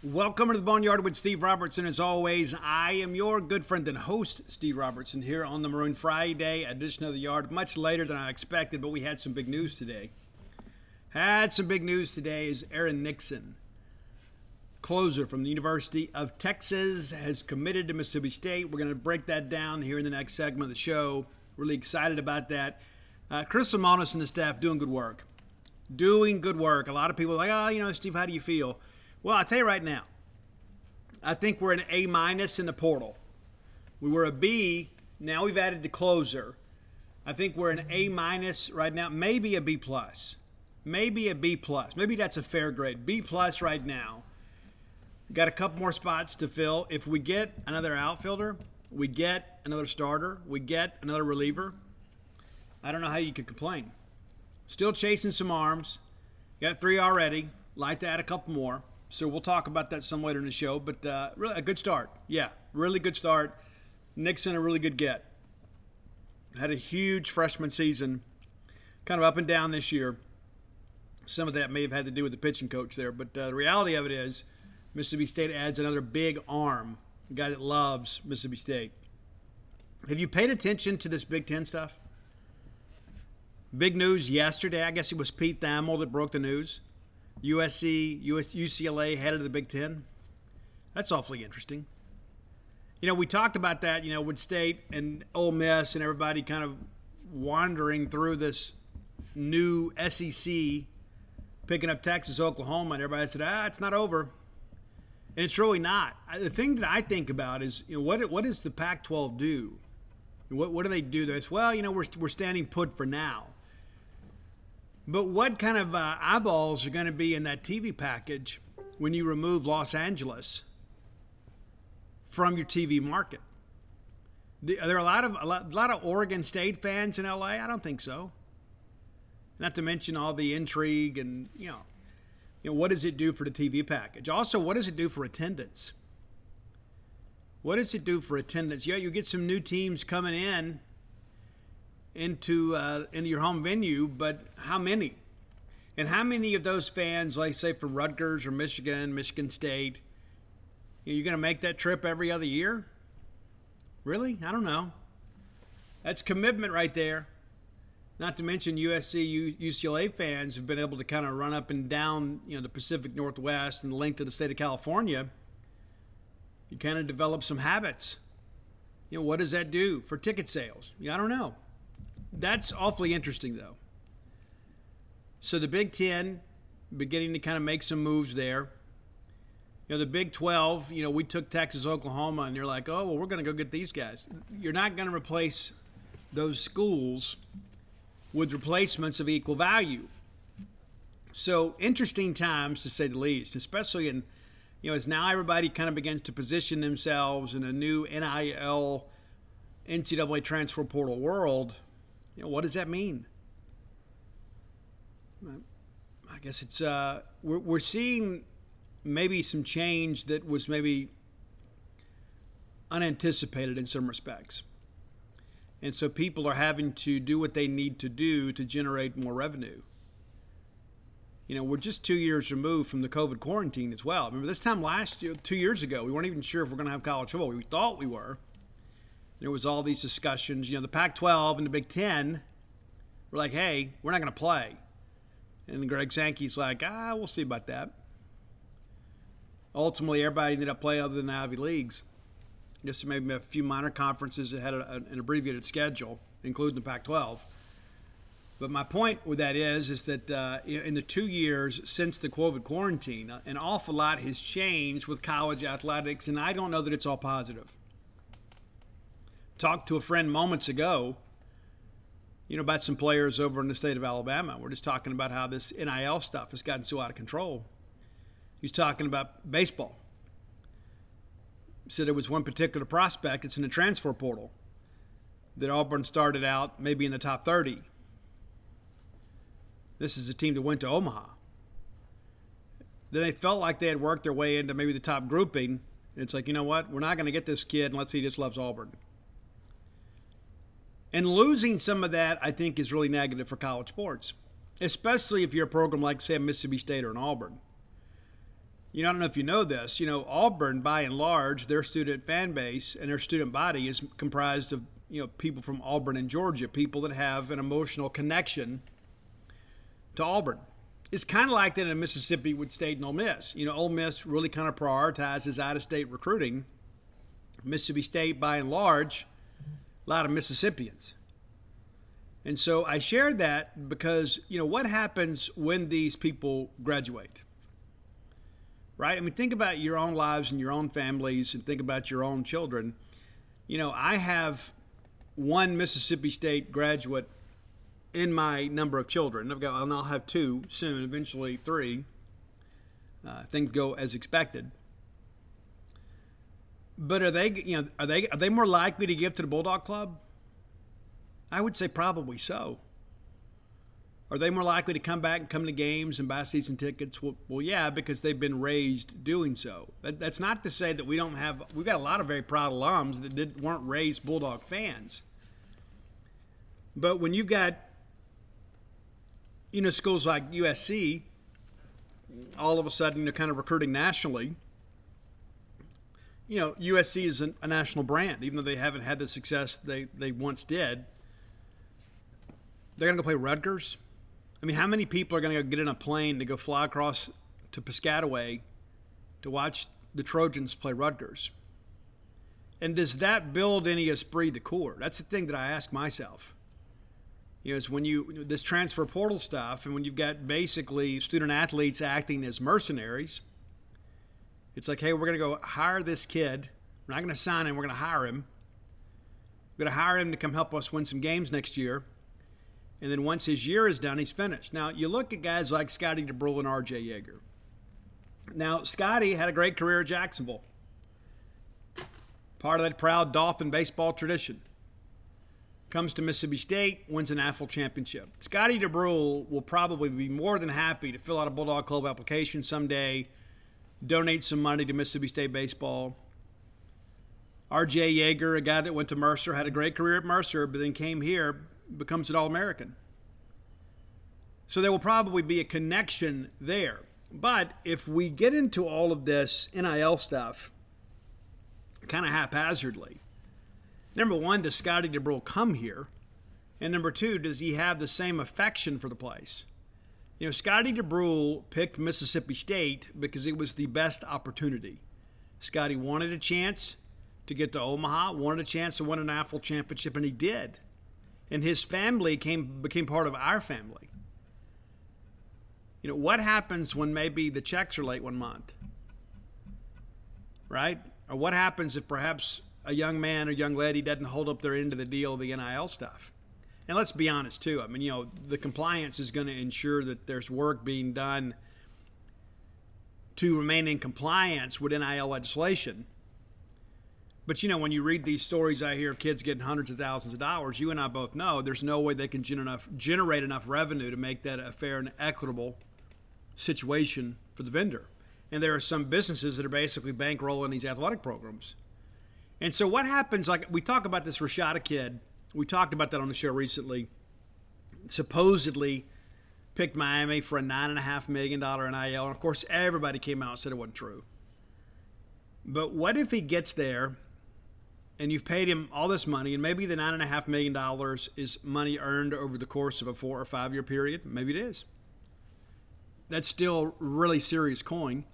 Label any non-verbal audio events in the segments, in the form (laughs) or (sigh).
Welcome to the Boneyard with Steve Robertson. As always, I am your good friend and host, Steve Robertson, here on the Maroon Friday edition of the Yard. Much later than I expected, but we had some big news today. Had some big news today is Aaron Nixon, closer from the University of Texas, has committed to Mississippi State. We're going to break that down here in the next segment of the show. Really excited about that. Uh, Chris Lemonis and the staff doing good work. Doing good work. A lot of people like, oh, you know, Steve, how do you feel? Well, I'll tell you right now, I think we're an A minus in the portal. We were a B, now we've added the closer. I think we're an A minus right now, maybe a B plus. Maybe a B plus. Maybe that's a fair grade. B plus right now. Got a couple more spots to fill. If we get another outfielder, we get another starter, we get another reliever, I don't know how you could complain. Still chasing some arms. Got three already. Like to add a couple more. So we'll talk about that some later in the show. But uh, really, a good start. Yeah, really good start. Nixon, a really good get. Had a huge freshman season, kind of up and down this year. Some of that may have had to do with the pitching coach there, but uh, the reality of it is Mississippi State adds another big arm, a guy that loves Mississippi State. Have you paid attention to this Big Ten stuff? Big news yesterday. I guess it was Pete Thamel that broke the news. USC, US, UCLA head of the Big Ten. That's awfully interesting. You know, we talked about that, you know, with State and Ole Miss and everybody kind of wandering through this new SEC, picking up Texas, Oklahoma, and everybody said, ah, it's not over. And it's really not. The thing that I think about is, you know, what, what does the Pac 12 do? What, what do they do? Say, well, you know, we're, we're standing put for now. But what kind of uh, eyeballs are going to be in that TV package when you remove Los Angeles from your TV market? Are there a lot of a lot, a lot of Oregon State fans in LA? I don't think so. Not to mention all the intrigue and you know, you know what does it do for the TV package? Also, what does it do for attendance? What does it do for attendance? Yeah, you get some new teams coming in into uh, into your home venue, but how many? And how many of those fans, like say from Rutgers or Michigan, Michigan State, you're going to make that trip every other year? Really? I don't know. That's commitment right there. Not to mention USC, UCLA fans have been able to kind of run up and down, you know, the Pacific Northwest and the length of the state of California. You kind of develop some habits. You know, what does that do for ticket sales? Yeah, I don't know. That's awfully interesting, though. So the Big Ten beginning to kind of make some moves there. You know, the Big 12, you know, we took Texas, Oklahoma, and you're like, oh, well, we're going to go get these guys. You're not going to replace those schools with replacements of equal value. So interesting times, to say the least, especially in, you know, as now everybody kind of begins to position themselves in a new NIL, NCAA transfer portal world – you know, what does that mean? I guess it's uh, we're, we're seeing maybe some change that was maybe unanticipated in some respects. And so people are having to do what they need to do to generate more revenue. You know, we're just two years removed from the COVID quarantine as well. Remember, this time last year, two years ago, we weren't even sure if we're going to have college football. We thought we were there was all these discussions. You know, the Pac-12 and the Big Ten were like, "Hey, we're not going to play," and Greg Sankey's like, "Ah, we'll see about that." Ultimately, everybody ended up playing other than the Ivy leagues. Just maybe a few minor conferences that had a, an abbreviated schedule, including the Pac-12. But my point with that is, is that uh, in the two years since the COVID quarantine, an awful lot has changed with college athletics, and I don't know that it's all positive talked to a friend moments ago, you know, about some players over in the state of Alabama. We're just talking about how this NIL stuff has gotten so out of control. He was talking about baseball. He said there was one particular prospect, it's in the transfer portal, that Auburn started out maybe in the top 30. This is a team that went to Omaha. Then they felt like they had worked their way into maybe the top grouping. It's like, you know what? We're not going to get this kid unless he just loves Auburn. And losing some of that, I think, is really negative for college sports, especially if you're a program like, say, Mississippi State or an Auburn. You know, I don't know if you know this. You know, Auburn, by and large, their student fan base and their student body is comprised of you know people from Auburn and Georgia, people that have an emotional connection to Auburn. It's kind of like that in Mississippi with State and Ole Miss. You know, Ole Miss really kind of prioritizes out-of-state recruiting. Mississippi State, by and large, lot of Mississippians. And so I shared that because, you know, what happens when these people graduate? Right? I mean, think about your own lives and your own families and think about your own children. You know, I have one Mississippi State graduate in my number of children. I've got, and I'll have two soon, eventually three. Uh, things go as expected. But are they, you know, are they are they more likely to give to the Bulldog Club? I would say probably so. Are they more likely to come back and come to games and buy season tickets? Well, well yeah, because they've been raised doing so. That, that's not to say that we don't have. We've got a lot of very proud alums that did, weren't raised Bulldog fans. But when you've got, you know, schools like USC, all of a sudden they're kind of recruiting nationally. You know, USC is a, a national brand, even though they haven't had the success they, they once did. They're going to go play Rutgers. I mean, how many people are going to get in a plane to go fly across to Piscataway to watch the Trojans play Rutgers? And does that build any esprit de corps? That's the thing that I ask myself you know, is when you this transfer portal stuff, and when you've got basically student athletes acting as mercenaries. It's like, hey, we're going to go hire this kid. We're not going to sign him. We're going to hire him. We're going to hire him to come help us win some games next year. And then once his year is done, he's finished. Now, you look at guys like Scotty Dubrule and R.J. Yeager. Now, Scotty had a great career at Jacksonville. Part of that proud Dolphin baseball tradition comes to Mississippi State, wins an national championship. Scotty Dubrule will probably be more than happy to fill out a Bulldog Club application someday, donate some money to Mississippi State baseball. R.J. Yeager, a guy that went to Mercer, had a great career at Mercer, but then came here, becomes an All American. So there will probably be a connection there. But if we get into all of this NIL stuff kind of haphazardly, number one, does Scotty Dubrule come here? And number two, does he have the same affection for the place? You know, Scotty Dubrule picked Mississippi State because it was the best opportunity. Scotty wanted a chance to get to Omaha, wanted a chance to win an national championship, and he did. And his family came became part of our family. You know, what happens when maybe the checks are late one month? Right? Or what happens if perhaps a young man or young lady doesn't hold up their end of the deal, the NIL stuff. And let's be honest too. I mean, you know, the compliance is going to ensure that there's work being done to remain in compliance with NIL legislation. But you know, when you read these stories I hear of kids getting hundreds of thousands of dollars, you and I both know there's no way they can enough, generate enough revenue to make that a fair and equitable situation for the vendor. And there are some businesses that are basically bankrolling these athletic programs. And so what happens? Like we talk about this Rashada kid. We talked about that on the show recently. Supposedly picked Miami for a nine and a half million dollar NIL, and of course everybody came out and said it wasn't true. But what if he gets there and you've paid him all this money, and maybe the nine and a half million dollars is money earned over the course of a four or five year period? Maybe it is. That's still really serious coin.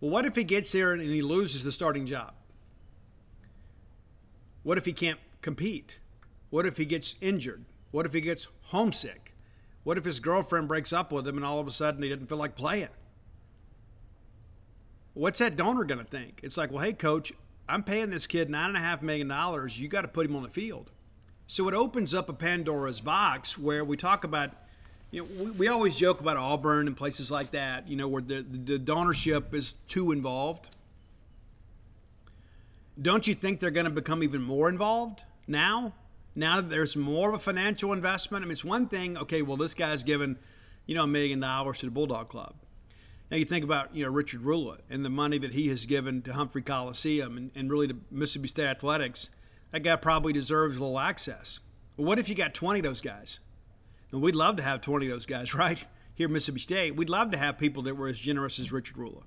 Well, what if he gets there and he loses the starting job? What if he can't compete? What if he gets injured? What if he gets homesick? What if his girlfriend breaks up with him and all of a sudden he doesn't feel like playing? What's that donor going to think? It's like, well, hey, coach, I'm paying this kid $9.5 million. You got to put him on the field. So it opens up a Pandora's box where we talk about You know, we, we always joke about Auburn and places like that, you know, where the, the donorship is too involved. Don't you think they're going to become even more involved now? Now that there's more of a financial investment? I mean, it's one thing, okay, well, this guy's given, you know, a million dollars to the Bulldog Club. Now you think about, you know, Richard Rula and the money that he has given to Humphrey Coliseum and, and really to Mississippi State Athletics. That guy probably deserves a little access. Well, what if you got 20 of those guys? And we'd love to have 20 of those guys, (laughs) right? Here at Mississippi State. We'd love to have people that were as generous as Richard Rula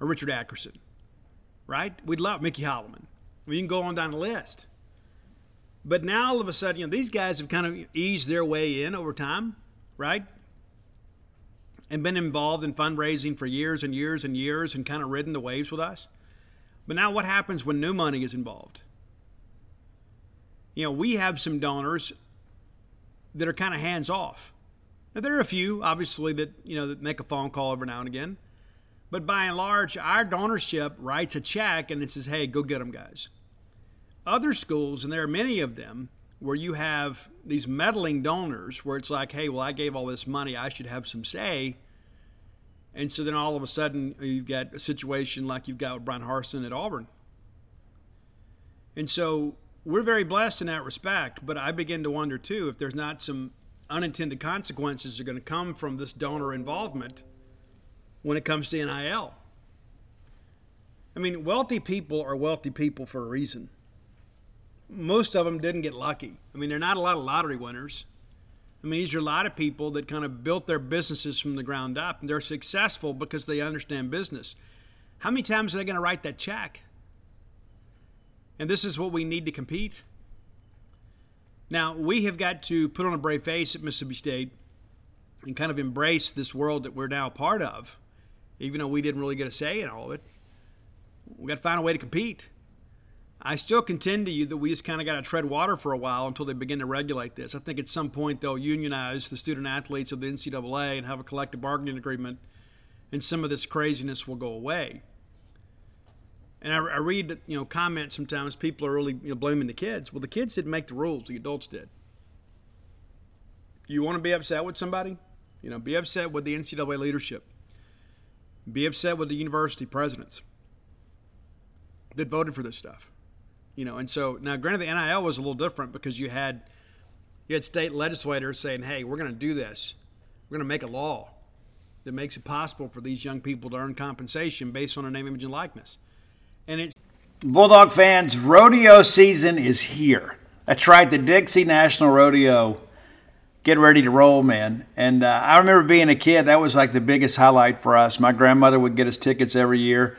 or Richard Adkerson, right? We'd love Mickey Holloman. You can go on down the list. But now all of a sudden, you know, these guys have kind of eased their way in over time, right? And been involved in fundraising for years and years and years and kind of ridden the waves with us. But now what happens when new money is involved? You know, we have some donors that are kind of hands off. Now there are a few, obviously, that you know that make a phone call every now and again, but by and large, our donorship writes a check and it says, "Hey, go get them, guys." Other schools, and there are many of them, where you have these meddling donors, where it's like, "Hey, well, I gave all this money, I should have some say." And so then all of a sudden, uh, you've got a situation like you've got with Bryan Harsin at Auburn. And so we're very blessed in that respect, but I begin to wonder too if there's not some unintended consequences that are going to come from this donor involvement when it comes to NIL. I mean, wealthy people are wealthy people for a reason. Most of them didn't get lucky. I mean, they're not a lot of lottery winners. I mean, these are a lot of people that kind of built their businesses from the ground up, and they're successful because they understand business. How many times are they going to write that check? And this is what we need to compete. Now, we have got to put on a brave face at Mississippi State and kind of embrace this world that we're now part of, even though we didn't really get a say in all of it. We've got to find a way to compete. I still contend to you that we just kind of got to tread water for a while until they begin to regulate this. I think at some point they'll unionize the student athletes of the NCAA and have a collective bargaining agreement, and some of this craziness will go away. And I, I, read, you know, comments sometimes. People are really you know, blaming the kids. Well, the kids didn't make the rules; the adults did. You want to be upset with somebody? You know, be upset with the NCAA leadership. Be upset with the university presidents that voted for this stuff. You know, and so now, granted, the NIL was a little different because you had you had state legislators saying, "Hey, we're going to do this. We're going to make a law that makes it possible for these young people to earn compensation based on a name, image, and likeness." And it's Bulldog fans, rodeo season is here. That's right, the Dixie National Rodeo. Get ready to roll, man. And uh, I remember being a kid, that was like the biggest highlight for us. My grandmother would get us tickets every year,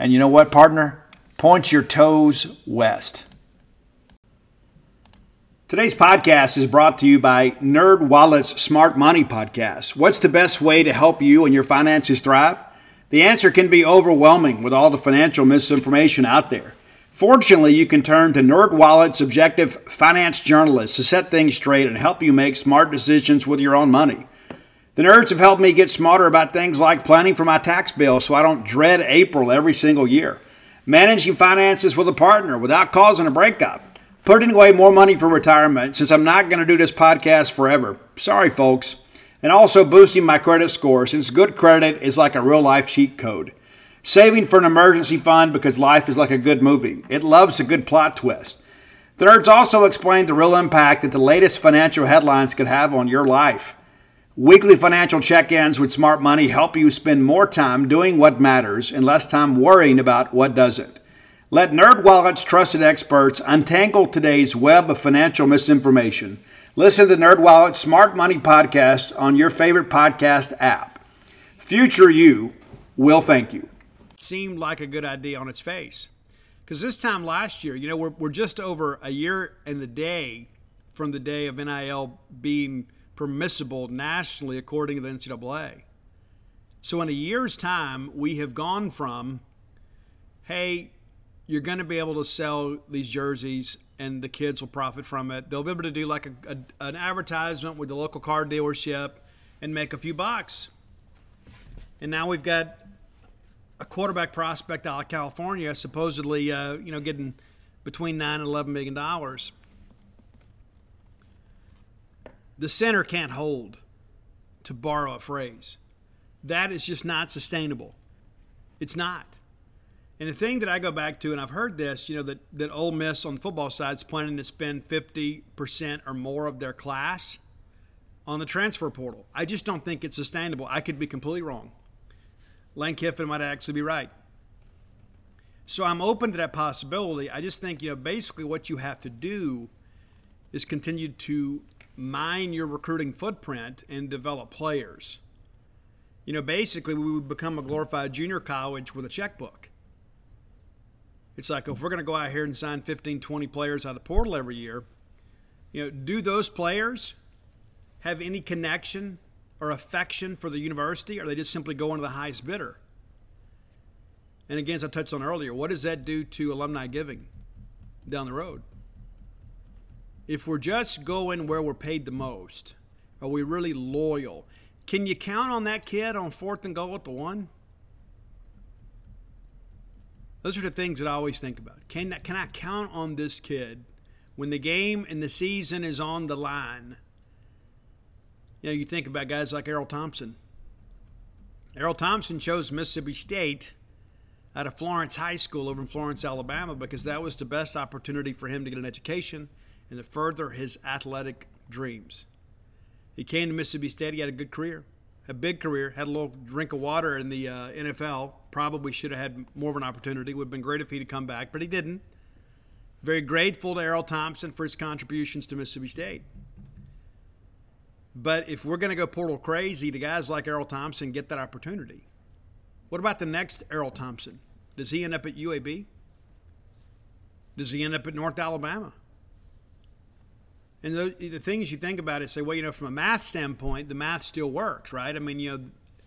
And you know what, partner? Point your toes west. Today's podcast is brought to you by NerdWallet's Smart Money Podcast. What's the best way to help you and your finances thrive? The answer can be overwhelming with all the financial misinformation out there. Fortunately, you can turn to NerdWallet's objective finance journalists to set things straight and help you make smart decisions with your own money. The nerds have helped me get smarter about things like planning for my tax bill so I don't dread April every single year, managing finances with a partner without causing a breakup, putting away more money for retirement since I'm not going to do this podcast forever. Sorry, folks. And also boosting my credit score since good credit is like a real life cheat code. Saving for an emergency fund because life is like a good movie. It loves a good plot twist. The nerds also explained the real impact that the latest financial headlines could have on your life. Weekly financial check ins with smart money help you spend more time doing what matters and less time worrying about what doesn't. Let NerdWallet's trusted experts untangle today's web of financial misinformation. Listen to NerdWallet's Smart Money podcast on your favorite podcast app. Future you will thank you seemed like a good idea on its face. Because this time last year, you know, we're, we're just over a year and the day from the day of NIL being permissible nationally according to the NCAA. So in a year's time, we have gone from, hey, you're going to be able to sell these jerseys and the kids will profit from it. They'll be able to do like a, a, an advertisement with the local car dealership and make a few bucks. And now we've got a quarterback prospect out of California, supposedly, uh, you know, getting between nine and eleven million dollars. The center can't hold, to borrow a phrase. That is just not sustainable. It's not. And the thing that I go back to, and I've heard this, you know, that, that Ole Miss on the football side is planning to spend 50% or more of their class on the transfer portal. I just don't think it's sustainable. I could be completely wrong. Lane Kiffin might actually be right. So I'm open to that possibility. I just think, you know, basically what you have to do is continue to mine your recruiting footprint and develop players. You know, basically we would become a glorified junior college with a checkbook. It's like if we're going to go out here and sign 15, 20 players out of the portal every year, you know, do those players have any connection or affection for the university, or they just simply go into the highest bidder? And again, as I touched on earlier, what does that do to alumni giving down the road? If we're just going where we're paid the most, are we really loyal? Can you count on that kid on fourth and goal at the one? Those are the things that I always think about. Can, can I count on this kid when the game and the season is on the line? You know, you think about guys like Erroll Thompson. Erroll Thompson chose Mississippi State out of Florence High School over in Florence, Alabama, because that was the best opportunity for him to get an education and to further his athletic dreams. He came to Mississippi State. He had a good career, a big career, had a little drink of water in the uh, NFL. Probably should have had more of an opportunity. Would have been great if he'd come back, but he didn't. Very grateful to Erroll Thompson for his contributions to Mississippi State. But if we're going to go portal crazy, the guys like Erroll Thompson get that opportunity. What about the next Erroll Thompson? Does he end up at UAB? Does he end up at North Alabama? And the, the things you think about it say, well, you know, from a math standpoint, the math still works, right? I mean, you know,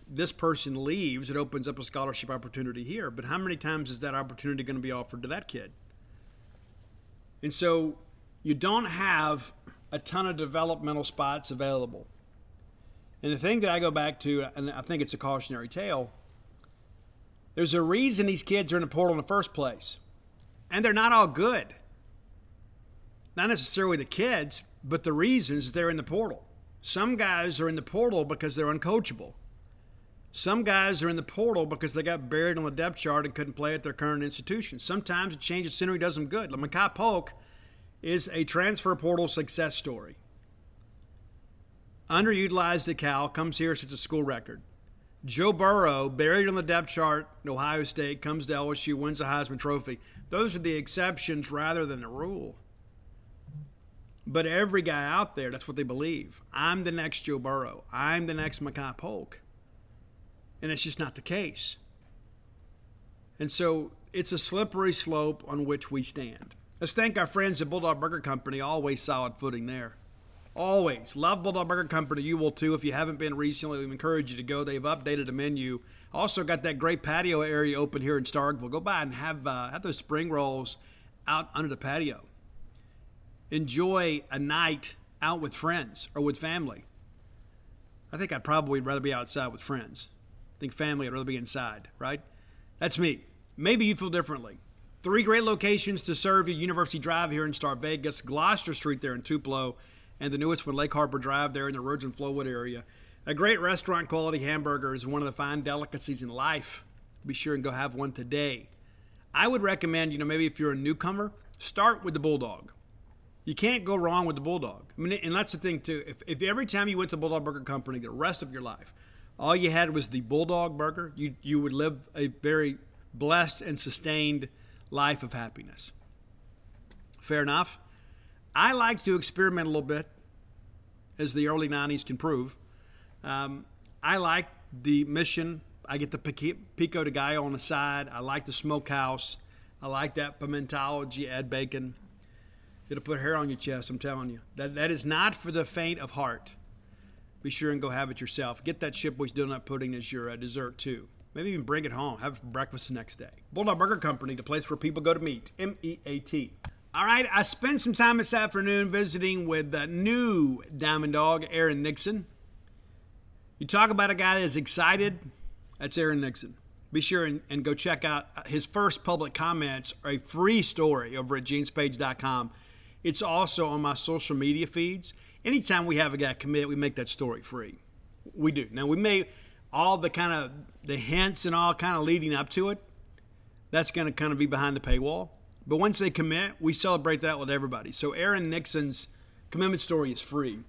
this person leaves, it opens up a scholarship opportunity here. But how many times is that opportunity going to be offered to that kid? And so you don't have a ton of developmental spots available. And the thing that I go back to, and I think it's a cautionary tale, there's a reason these kids are in the portal in the first place. And they're not all good. Not necessarily the kids, but the reasons they're in the portal. Some guys are in the portal because they're uncoachable. Some guys are in the portal because they got buried on the depth chart and couldn't play at their current institution. Sometimes a change of scenery does them good. Like Makai Polk is a transfer portal success story. Underutilized at Cal, comes here, sets a school record. Joe Burrow, buried on the depth chart at Ohio State, comes to LSU, wins the Heisman Trophy. Those are the exceptions rather than the rule. But every guy out there, that's what they believe. I'm the next Joe Burrow. I'm the next Makai Polk. And it's just not the case. And so it's a slippery slope on which we stand. Let's thank our friends at Bulldog Burger Company, always solid footing there. Always. Love Bulldog Burger Company. You will too. If you haven't been recently, we encourage you to go. They've updated the menu. Also got that great patio area open here in Starkville. Go by and have, uh, have those spring rolls out under the patio. Enjoy a night out with friends or with family. I think I'd probably rather be outside with friends. I think family, I'd rather be inside, right? That's me. Maybe you feel differently. Three great locations to serve you University Drive here in Star Vegas, Gloucester Street there in Tupelo, and the newest one, Lake Harbor Drive there in the Rouge and Flowood area. A great restaurant quality hamburger is one of the fine delicacies in life. Be sure and go have one today. I would recommend, you know, maybe if you're a newcomer, start with the Bulldog. You can't go wrong with the Bulldog. I mean, and that's the thing too. If, if every time you went to Bulldog Burger Company the rest of your life, all you had was the Bulldog Burger, you you would live a very blessed and sustained life of happiness. Fair enough. I like to experiment a little bit, as the early 90s can prove. Um, I like the mission. I get the pico de gallo on the side. I like the smokehouse. I like that pimentology, add bacon. It'll put hair on your chest, I'm telling you. That, that is not for the faint of heart. Be sure and go have it yourself. Get that Shipboy's Donut Pudding as your uh, dessert, too. Maybe even bring it home. Have breakfast the next day. Bulldog Burger Company, the place where people go to meet. M E A T. All right, I spent some time this afternoon visiting with the new Diamond Dawg, Aaron Nixon. You talk about a guy that's excited, that's Aaron Nixon. Be sure and, and go check out his first public comments, a free story over at genespage.com. It's also on my social media feeds. Anytime we have a guy commit, we make that story free. We do. Now, we may all the kind of the hints and all kind of leading up to it, that's going to kind of be behind the paywall. But once they commit, we celebrate that with everybody. So Aaron Nixon's commitment story is free.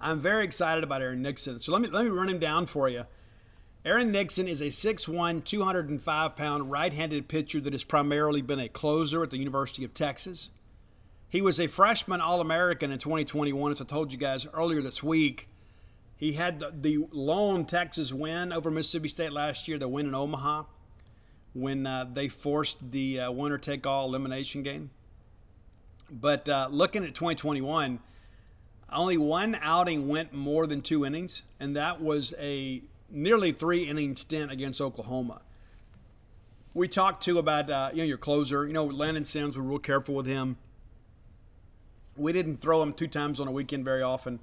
I'm very excited about Aaron Nixon. So let me let me run him down for you. Aaron Nixon is a 6'1", 205 pound right-handed pitcher that has primarily been a closer at the University of Texas. He was a freshman All American in 2021, as I told you guys earlier this week. He had the, lone Texas win over Mississippi State last year, the win in Omaha, when uh, they forced the uh, winner take all elimination game. But uh, looking at 2021, only one outing went more than two innings, and that was a nearly three inning stint against Oklahoma. We talked too about uh, you know your closer. You know Landon Sims. We're real careful with him. We didn't throw him two times on a weekend very often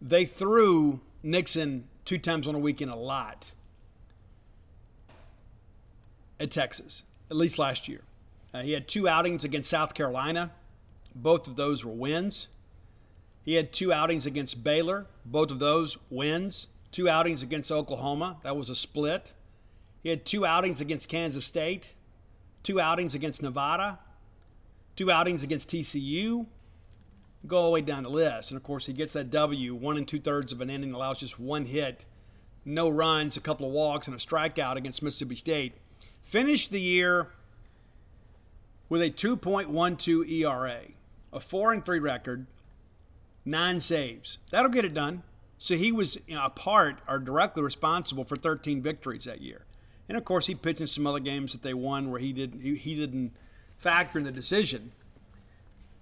they threw Nixon two times on a weekend a lot at Texas, at least last year. Uh, he had two outings against South Carolina. Both of those were wins. He had two outings against Baylor. Both of those wins. Two outings against Oklahoma. That was a split. He had two outings against Kansas State. Two outings against Nevada. Two outings against TCU go all the way down the list. And of course, he gets that W, one and two thirds of an inning, allows just one hit, no runs, a couple of walks, and a strikeout against Mississippi State. Finished the year with a 2.12 ERA, a 4 and 3 record, nine saves. That'll get it done. So he was a part or directly responsible for 13 victories that year. And of course, he pitched in some other games that they won where he didn't he, he didn't factor in the decision.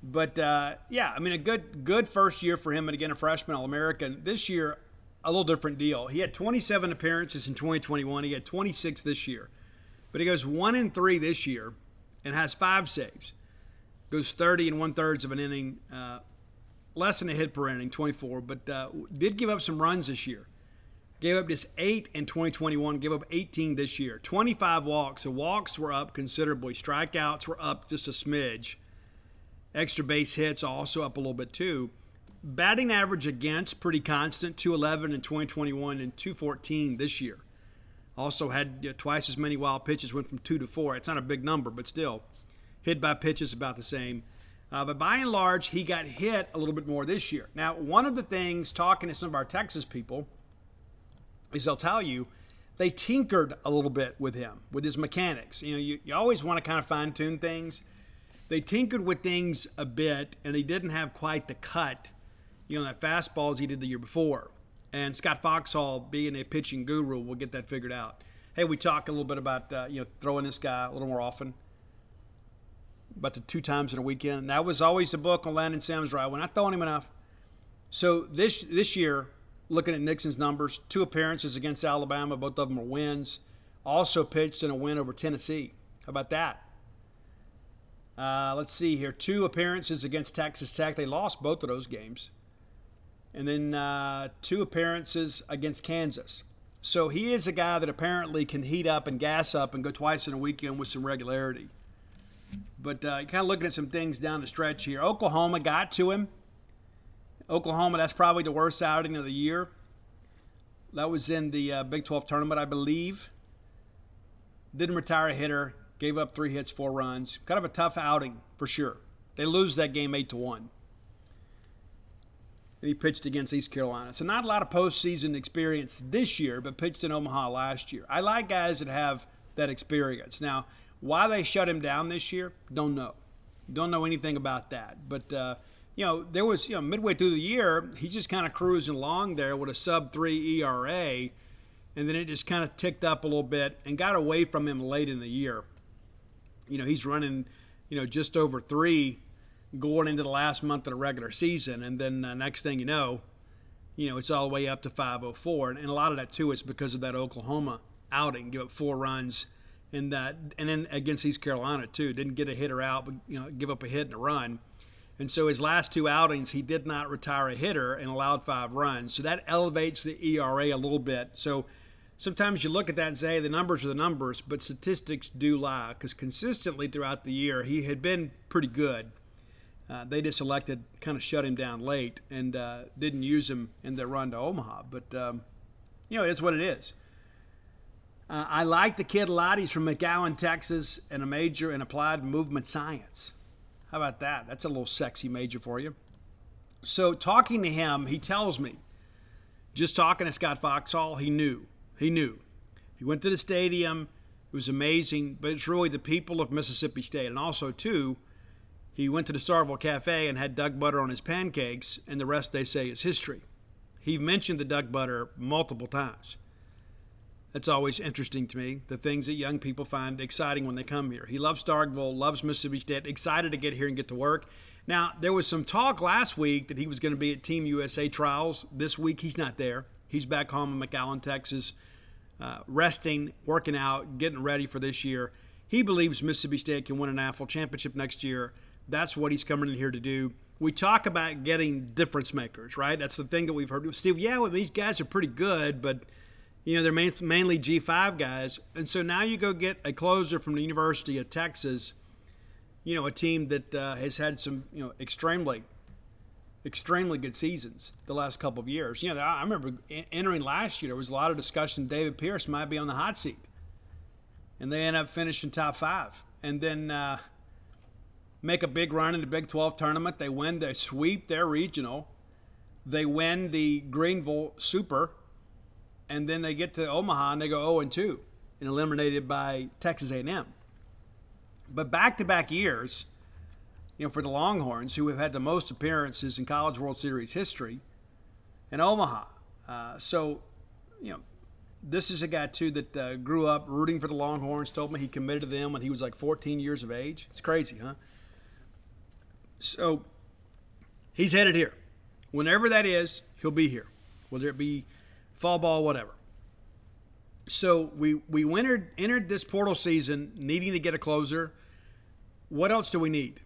But uh, yeah, I mean, a good good first year for him, and again, a freshman All American. This year, a little different deal. He had 27 appearances in 2021. He had 26 this year, but he goes one in three this year, and has five saves. Goes 30 and one thirds of an inning, uh, less than a hit per inning, 24. But uh, did give up some runs this year. Gave up just eight in 2021. Gave up 18 this year. 25 walks. So walks were up considerably. Strikeouts were up just a smidge. Extra base hits also up a little bit too. Batting average against pretty constant, 211 in 2021 and 214 this year. Also had you know, twice as many wild pitches, went from two to four. It's not a big number, but still, hit by pitches about the same. Uh, but by and large, he got hit a little bit more this year. Now, one of the things talking to some of our Texas people is they'll tell you they tinkered a little bit with him, with his mechanics. You know, you, you always want to kind of fine tune things they tinkered with things a bit, and they didn't have quite the cut, you know, that fastball as he did the year before. And Scott Foxhall, being a pitching guru, will get that figured out. Hey, we talk a little bit about uh, you know throwing this guy a little more often, about the two times in a weekend. That was always the book on Landon Sims, right? We're not throwing him enough. So this this year, looking at Nixon's numbers, two appearances against Alabama, both of them were wins. Also pitched in a win over Tennessee. How about that? Uh, let's see here. Two appearances against Texas Tech. They lost both of those games. and then uh, two appearances against Kansas. So he is a guy that apparently can heat up and gas up and go twice in a weekend with some regularity. But uh, kind of looking at some things down the stretch here. Oklahoma got to him. Oklahoma, that's probably the worst outing of the year. That was in the uh, Big 12 tournament, I believe. Didn't retire a hitter. Gave up three hits, four runs. Kind of a tough outing for sure. They lose that game eight to one. And he pitched against East Carolina. So not a lot of postseason experience this year, but pitched in Omaha last year. I like guys that have that experience. Now, why they shut him down this year, don't know. Don't know anything about that. But uh, you know, there was you know midway through the year, he's just kind of cruising along there with a sub three ERA, and then it just kind of ticked up a little bit and got away from him late in the year. You know, he's running, you know, just over three going into the last month of the regular season, and then uh, next thing you know, you know, it's all the way up to 504, and, and a lot of that too is because of that Oklahoma outing, give up four runs, and that. and then against East Carolina too, didn't get a hitter out, but you know, give up a hit and a run. And so his last two outings, he did not retire a hitter and allowed five runs. So that elevates the ERA a little bit. So sometimes you look at that and say the numbers are the numbers, but statistics do lie because consistently throughout the year he had been pretty good. Uh, they just elected kind of shut him down late and uh, didn't use him in their run to Omaha. But um, you know, it's what it is. Uh, I like the kid a lot. He's from McAllen, Texas, and a major in applied movement science. How about that? That's a little sexy major for you. So, talking to him, he tells me, just talking to Scott Foxhall, he knew. He knew. He went to the stadium. It was amazing, but it's really the people of Mississippi State. And also, too, he went to the Starkville Cafe and had duck butter on his pancakes, and the rest, they say, is history. He mentioned the duck butter multiple times. That's always interesting to me, the things that young people find exciting when they come here. He loves Starkville, loves Mississippi State, excited to get here and get to work. Now, there was some talk last week that he was going to be at Team USA trials. This week, he's not there. He's back home in McAllen, Texas, uh, resting, working out, getting ready for this year. He believes Mississippi State can win an AFL championship next year. That's what he's coming in here to do. We talk about getting difference makers, right? That's the thing that we've heard. Steve, yeah, well, these guys are pretty good, but – you know, they're mainly G5 guys. And so now you go get a closer from the University of Texas, you know, a team that uh, has had some, you know, extremely, extremely good seasons the last couple of years. You know, I remember entering last year, there was a lot of discussion David Pierce might be on the hot seat. And they end up finishing top five. And then uh, make a big run in the Big 12 tournament. They win, they sweep their regional. They win the Greenville Super and then they get to Omaha and they go 0 and 2 and eliminated by Texas A&M. But back-to-back years, you know, for the Longhorns, who have had the most appearances in College World Series history, in Omaha. Uh, so, you know, this is a guy too that uh, grew up rooting for the Longhorns. Told me he committed to them when he was like 14 years of age. It's crazy, huh? So he's headed here. Whenever that is, he'll be here. Whether it be fall ball, whatever. So we we entered entered this portal season needing to get a closer. What else do we need?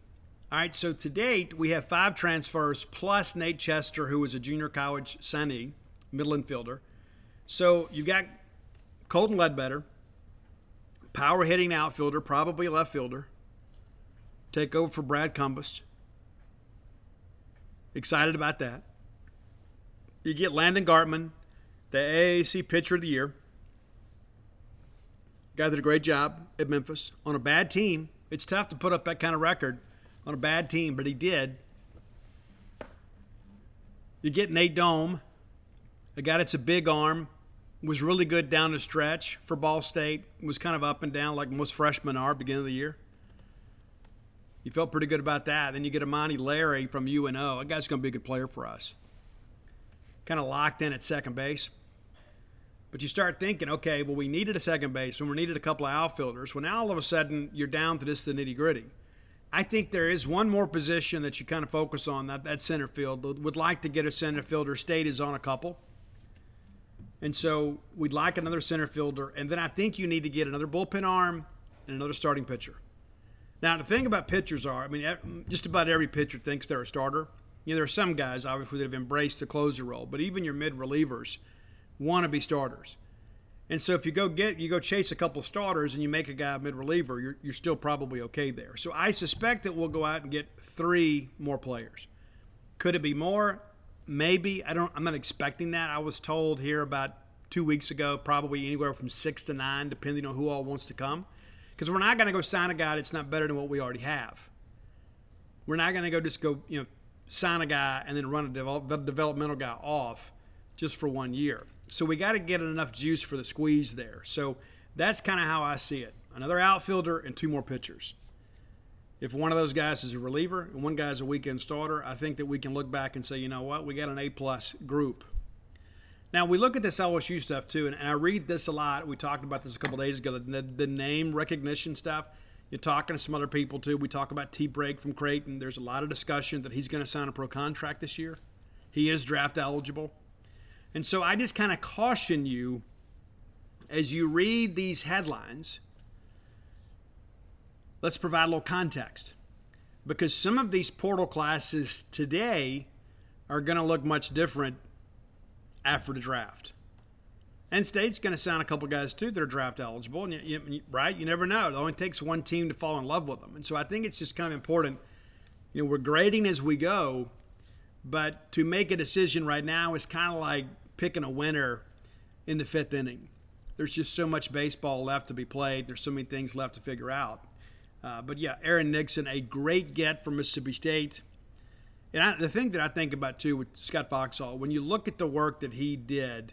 All right, so to date we have five transfers plus Nate Chester, who was a junior college signee, middle infielder. So you've got Colton Ledbetter, power hitting outfielder, probably left fielder. Take over for Brad Cumbest. Excited about that. You get Landon Gartman, the AAC Pitcher of the Year. Guy did a great job at Memphis on a bad team. It's tough to put up that kind of record on a bad team, but he did. You get Nate Dohm, a guy that's a big arm, was really good down the stretch for Ball State, was kind of up and down like most freshmen are beginning of the year. You felt pretty good about that. Then you get Amani Larry from UNO. That guy's going to be a good player for us. Kind of locked in at second base. But you start thinking, okay, well, we needed a second baseman, we needed a couple of outfielders. Well, now all of a sudden you're down to just the nitty gritty. I think there is one more position that you kind of focus on that that center field. Would like to get a center fielder. State is on a couple, and so we'd like another center fielder. And then I think you need to get another bullpen arm and another starting pitcher. Now the thing about pitchers are, I mean, just about every pitcher thinks they're a starter. You know, there are some guys obviously that have embraced the closer role, but even your mid relievers want to be starters. And so if you go get you go chase a couple starters and you make a guy a mid reliever, you're, you're still probably okay there. So I suspect that we'll go out and get three more players. Could it be more? Maybe. I don't I'm not expecting that. I was told here about two weeks ago, probably anywhere from six to nine, depending on who all wants to come. Because we're not going to go sign a guy that's not better than what we already have. We're not going to go just go, you know, sign a guy and then run a develop, developmental guy off just for one year. So we got to get enough juice for the squeeze there. So that's kind of how I see it. Another outfielder and two more pitchers. If one of those guys is a reliever and one guy's a weekend starter, I think that we can look back and say, you know what, we got an A plus group. Now we look at this LSU stuff too, and, I read this a lot. We talked about this a couple days ago. The, the name recognition stuff. You're talking to some other people too. We talk about T. Brake from Creighton. There's a lot of discussion that he's going to sign a pro contract this year. He is draft eligible. And so I just kind of caution you as you read these headlines, let's provide a little context. Because some of these portal classes today are going to look much different after the draft. And State's going to sign a couple guys too that are draft eligible, and you, you, right? You never know. It only takes one team to fall in love with them, and so I think it's just kind of important. You know, we're grading as we go, but to make a decision right now is kind of like picking a winner in the fifth inning. There's just so much baseball left to be played. There's so many things left to figure out. Uh, but yeah, Aaron Nixon, a great get from Mississippi State. And I, the thing that I think about too with Scott Foxhall, when you look at the work that he did,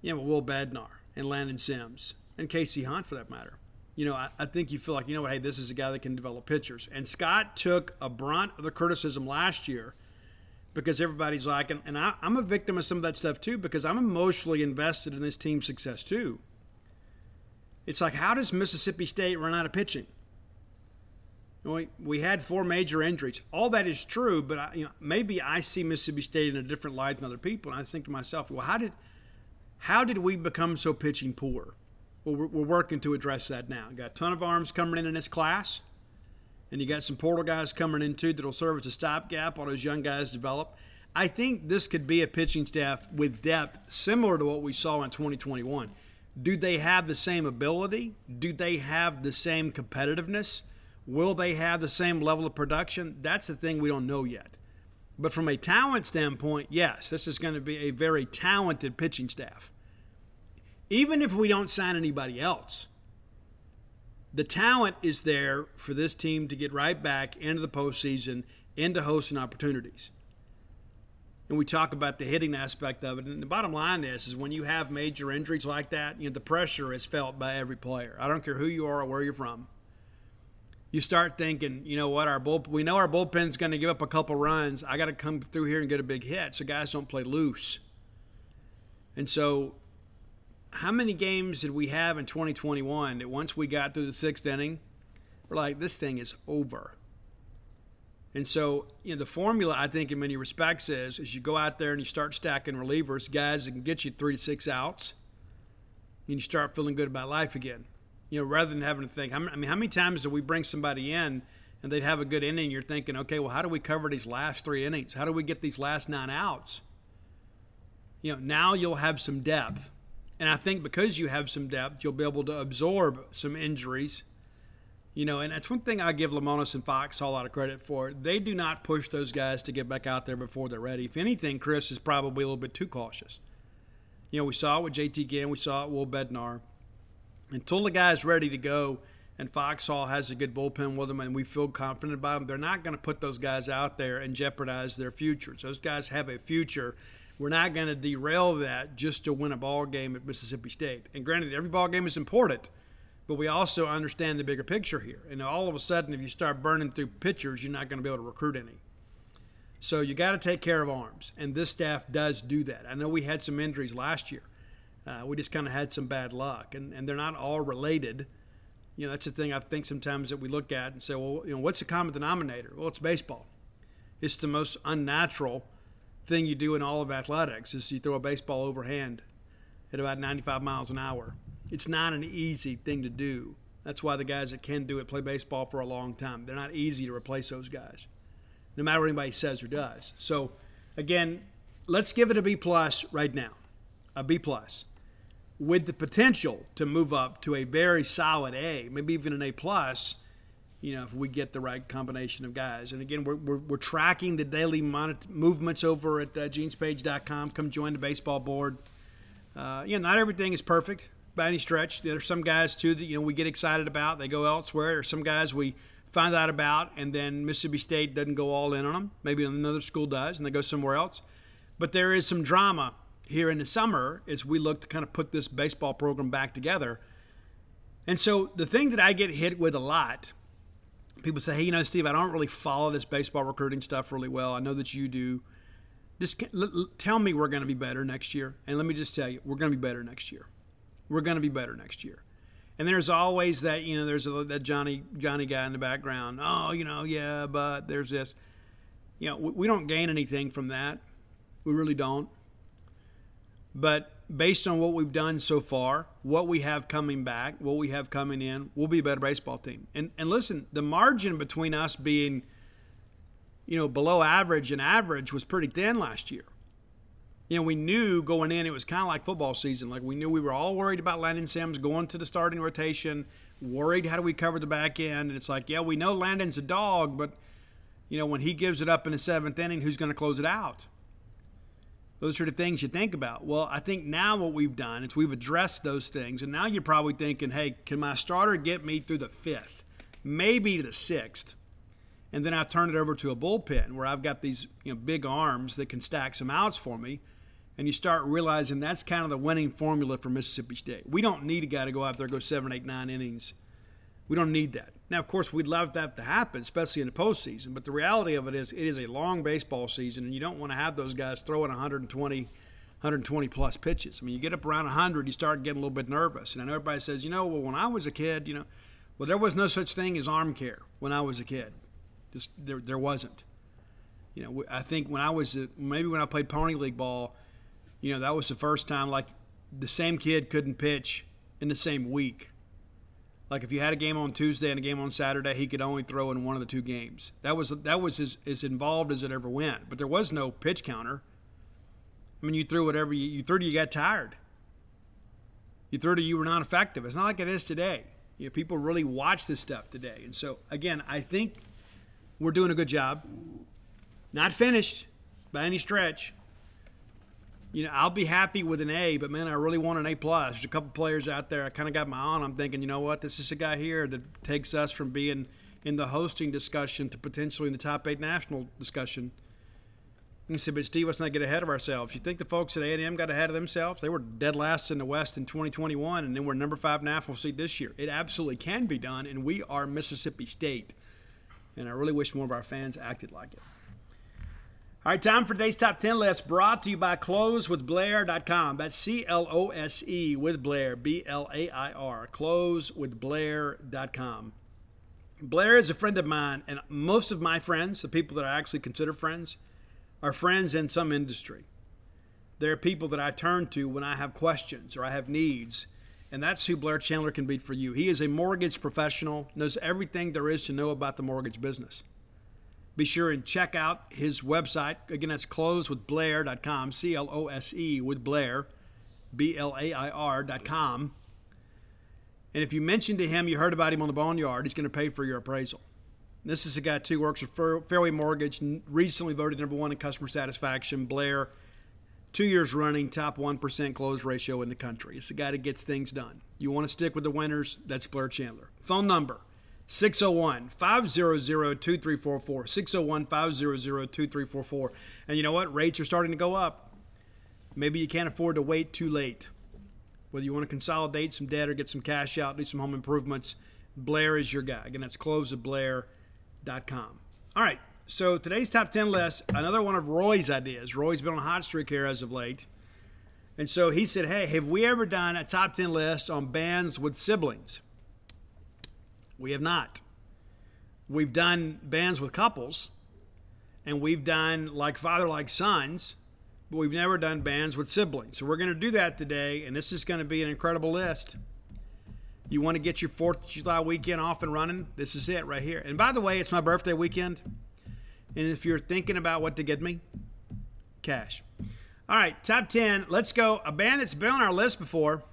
you know, with Will Bednar and Landon Sims and Casey Hunt for that matter, you know, I, I, think you feel like, you know what, hey, this is a guy that can develop pitchers. And Scott took a brunt of the criticism last year because everybody's like, and, and I, I'm a victim of some of that stuff too because I'm emotionally invested in this team's success too. It's like, how does Mississippi State run out of pitching? We, we had four major injuries. All that is true, but I, you know, maybe I see Mississippi State in a different light than other people. And I think to myself, well, how did how did we become so pitching poor? Well, we're, we're working to address that now. Got a ton of arms coming in in this class and you got some portal guys coming in too that'll serve as a stopgap while those young guys develop. I think this could be a pitching staff with depth similar to what we saw in 2021. Do they have the same ability? Do they have the same competitiveness? Will they have the same level of production? That's the thing we don't know yet. But from a talent standpoint, yes, this is going to be a very talented pitching staff. Even if we don't sign anybody else, the talent is there for this team to get right back into the postseason, into hosting opportunities. And we talk about the hitting aspect of it. And the bottom line is, is when you have major injuries like that, you know, the pressure is felt by every player. I don't care who you are or where you're from. You start thinking, you know what, our bull, we know our bullpen's going to give up a couple runs. I got to come through here and get a big hit, so guys don't play loose. And so how many games did we have in 2021 that once we got through the sixth inning, we're like, this thing is over. And so, you know, the formula, I think, in many respects is, is you go out there and you start stacking relievers, guys that can get you three to six outs, and you start feeling good about life again. You know, rather than having to think, I mean, how many times do we bring somebody in and they'd have a good inning? You're thinking, okay, well, how do we cover these last three innings? How do we get these last nine outs? You know, now you'll have some depth and I think because you have some depth, you'll be able to absorb some injuries. You know, and that's one thing I give Lemonis and Fox a lot of credit for. They do not push those guys to get back out there before they're ready. If anything, Chris is probably a little bit too cautious. You know, we saw it with JT Ginn, we saw it with Will Bednar. Until the guy's ready to go and Foxhall has a good bullpen with them and we feel confident about them, they're not going to put those guys out there and jeopardize their futures. Those guys have a future we're not going to derail that just to win a ball game at Mississippi State. And granted, every ball game is important, but we also understand the bigger picture here. And all of a sudden, if you start burning through pitchers, you're not going to be able to recruit any. So you got to take care of arms, and this staff does do that. I know we had some injuries last year. Uh, we just kind of had some bad luck, and, and they're not all related. You know, that's the thing I think sometimes that we look at and say, well, you know, what's the common denominator? Well, it's baseball. It's the most unnatural thing you do in all of athletics is you throw a baseball overhand at about 95 miles an hour. It's not an easy thing to do. That's why the guys that can do it play baseball for a long time. They're not easy to replace those guys. no matter what anybody says or does. So, again, let's give it a B plus right now, a B plus, with the potential to move up to a very solid A, maybe even an A plus. You know, if we get the right combination of guys. And again, we're, we're, we're tracking the daily movements over at uh, genespage.com. Come join the baseball board. Uh, you know, not everything is perfect by any stretch. There are some guys too that you know we get excited about. They go elsewhere. Or some guys we find out about, and then Mississippi State doesn't go all in on them. Maybe another school does, and they go somewhere else. But there is some drama here in the summer as we look to kind of put this baseball program back together. And so the thing that I get hit with a lot people say, hey, you know, Steve, I don't really follow this baseball recruiting stuff really well. I know that you do. Just tell me we're going to be better next year. And let me just tell you, we're going to be better next year. We're going to be better next year. And there's always that, you know, there's a, that Johnny Johnny guy in the background. Oh, you know, yeah, but there's this. You know, we, we don't gain anything from that. We really don't. But based on what we've done so far, what we have coming back, what we have coming in, we'll be a better baseball team. And and listen, the margin between us being, you know, below average and average was pretty thin last year. You know, we knew going in it was kind of like football season. Like we knew we were all worried about Landon Sims going to the starting rotation, worried how do we cover the back end, and it's like, yeah, we know Landon's a dog, but you know, when he gives it up in the seventh inning, who's going to close it out? Those are the things you think about. Well, I think now what we've done is we've addressed those things, and now you're probably thinking, hey, can my starter get me through the fifth, maybe the sixth? And then I turn it over to a bullpen where I've got these you know, big arms that can stack some outs for me. And you start realizing that's kind of the winning formula for Mississippi State. We don't need a guy to go out there go seven, eight, nine innings. We don't need that. Now, of course, we'd love that to happen, especially in the postseason. But the reality of it is, it is a long baseball season, and you don't want to have those guys throwing 120, 120 plus pitches. I mean, you get up around 100, you start getting a little bit nervous. And I know everybody says, you know, well, when I was a kid, you know, well, there was no such thing as arm care when I was a kid. Just there, there wasn't. You know, I think when I was maybe when I played pony league ball, you know, that was the first time like the same kid couldn't pitch in the same week like if you had a game on Tuesday and a game on Saturday, he could only throw in one of the two games. That was that was as, as involved as it ever went. But there was no pitch counter. I mean, you threw whatever you, you threw to you got tired. You threw to you were not effective. It's not like it is today. You know, people really watch this stuff today. And so again, I think we're doing a good job. Not finished by any stretch you know, I'll be happy with an A, but man, I really want an A plus. There's a couple players out there I kind of got my on. I'm thinking, you know what, this is a guy here that takes us from being in the hosting discussion to potentially in the top eight national discussion. And said, but Steve, let's not get ahead of ourselves. You think the folks at A&M got ahead of themselves? They were dead last in the West in 2021, and then we're number five national seed this year. It absolutely can be done, and we are Mississippi State. And I really wish more of our fans acted like it. All right, time for today's top 10 list brought to you by closewithblair.com. That's C L O S E with Blair, B L A I R. Closewithblair.com. Blair is a friend of mine, and most of my friends, the people that I actually consider friends, are friends in some industry. They're people that I turn to when I have questions or I have needs, and that's who Blair Chandler can be for you. He is a mortgage professional, knows everything there is to know about the mortgage business. Be sure and check out his website. Again, that's closewithblair.com, C L O S E with Blair, B L A I R.com. And if you mention to him you heard about him on the Boneyard, he's going to pay for your appraisal. This is a guy, too, works for Fairway Mortgage, recently voted number one in customer satisfaction. Blair, two years running, top 1% close ratio in the country. It's a guy that gets things done. You want to stick with the winners, that's Blair Chandler. Phone number 601 500 2344. 601 500 2344. And you know what? Rates are starting to go up. Maybe you can't afford to wait too late. Whether you want to consolidate some debt or get some cash out, do some home improvements, Blair is your guy. Again, that's closewithblair.com. All right, so today's top 10 list, another one of Roy's ideas. Roy's been on a hot streak here as of late. And so he said, Hey, have we ever done a top 10 list on bands with siblings? We have not. We've done bands with couples, and we've done like father, like sons, but we've never done bands with siblings. So we're going to do that today, and this is going to be an incredible list. You want to get your 4th of July weekend off and running? This is it right here. And by the way, it's my birthday weekend. And if you're thinking about what to get me, cash. All right, top 10. Let's go. A band that's been on our list before.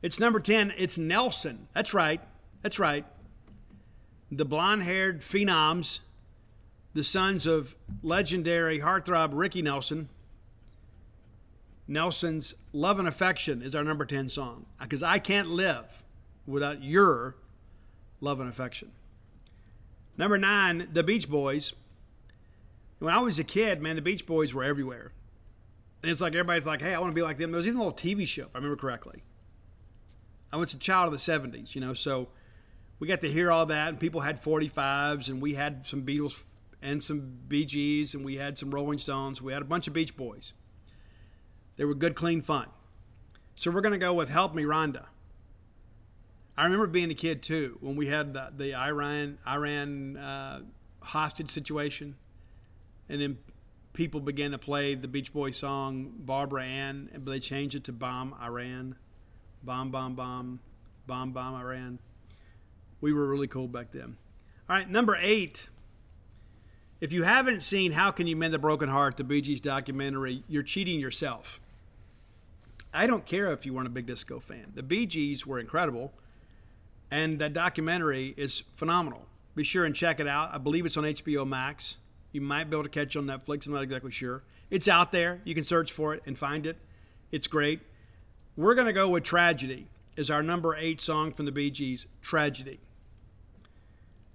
It's number 10. It's Nelson. That's right. That's right. The blonde haired phenoms, the sons of legendary heartthrob Ricky Nelson. Nelson's Love and Affection is our number 10 song because I can't live without your love and affection. Number nine, The Beach Boys. When I was a kid, man, the Beach Boys were everywhere. And it's like everybody's like, hey, I want to be like them. There was even a little TV show, if I remember correctly. I was a child of the 70s, you know, so we got to hear all that, and people had 45s, and we had some Beatles and some Bee Gees, and we had some Rolling Stones. We had a bunch of Beach Boys. They were good, clean fun. So we're going to go with Help Me, Rhonda. I remember being a kid too when we had the, the Iran Iran uh, hostage situation, and then people began to play the Beach Boys song Barbara Ann, but they changed it to Bomb Iran, Bomb Bomb Bomb, Bomb Bomb Iran. We were really cool back then. All right, number eight. If you haven't seen How Can You Mend a Broken Heart, the Bee Gees documentary, you're cheating yourself. I don't care if you weren't a big disco fan. The Bee Gees were incredible and that documentary is phenomenal. Be sure and check it out. I believe it's on HBO Max. You might be able to catch it on Netflix. I'm not exactly sure. It's out there. You can search for it and find it. It's great. We're going to go with Tragedy is our number eight song from the Bee Gees, Tragedy.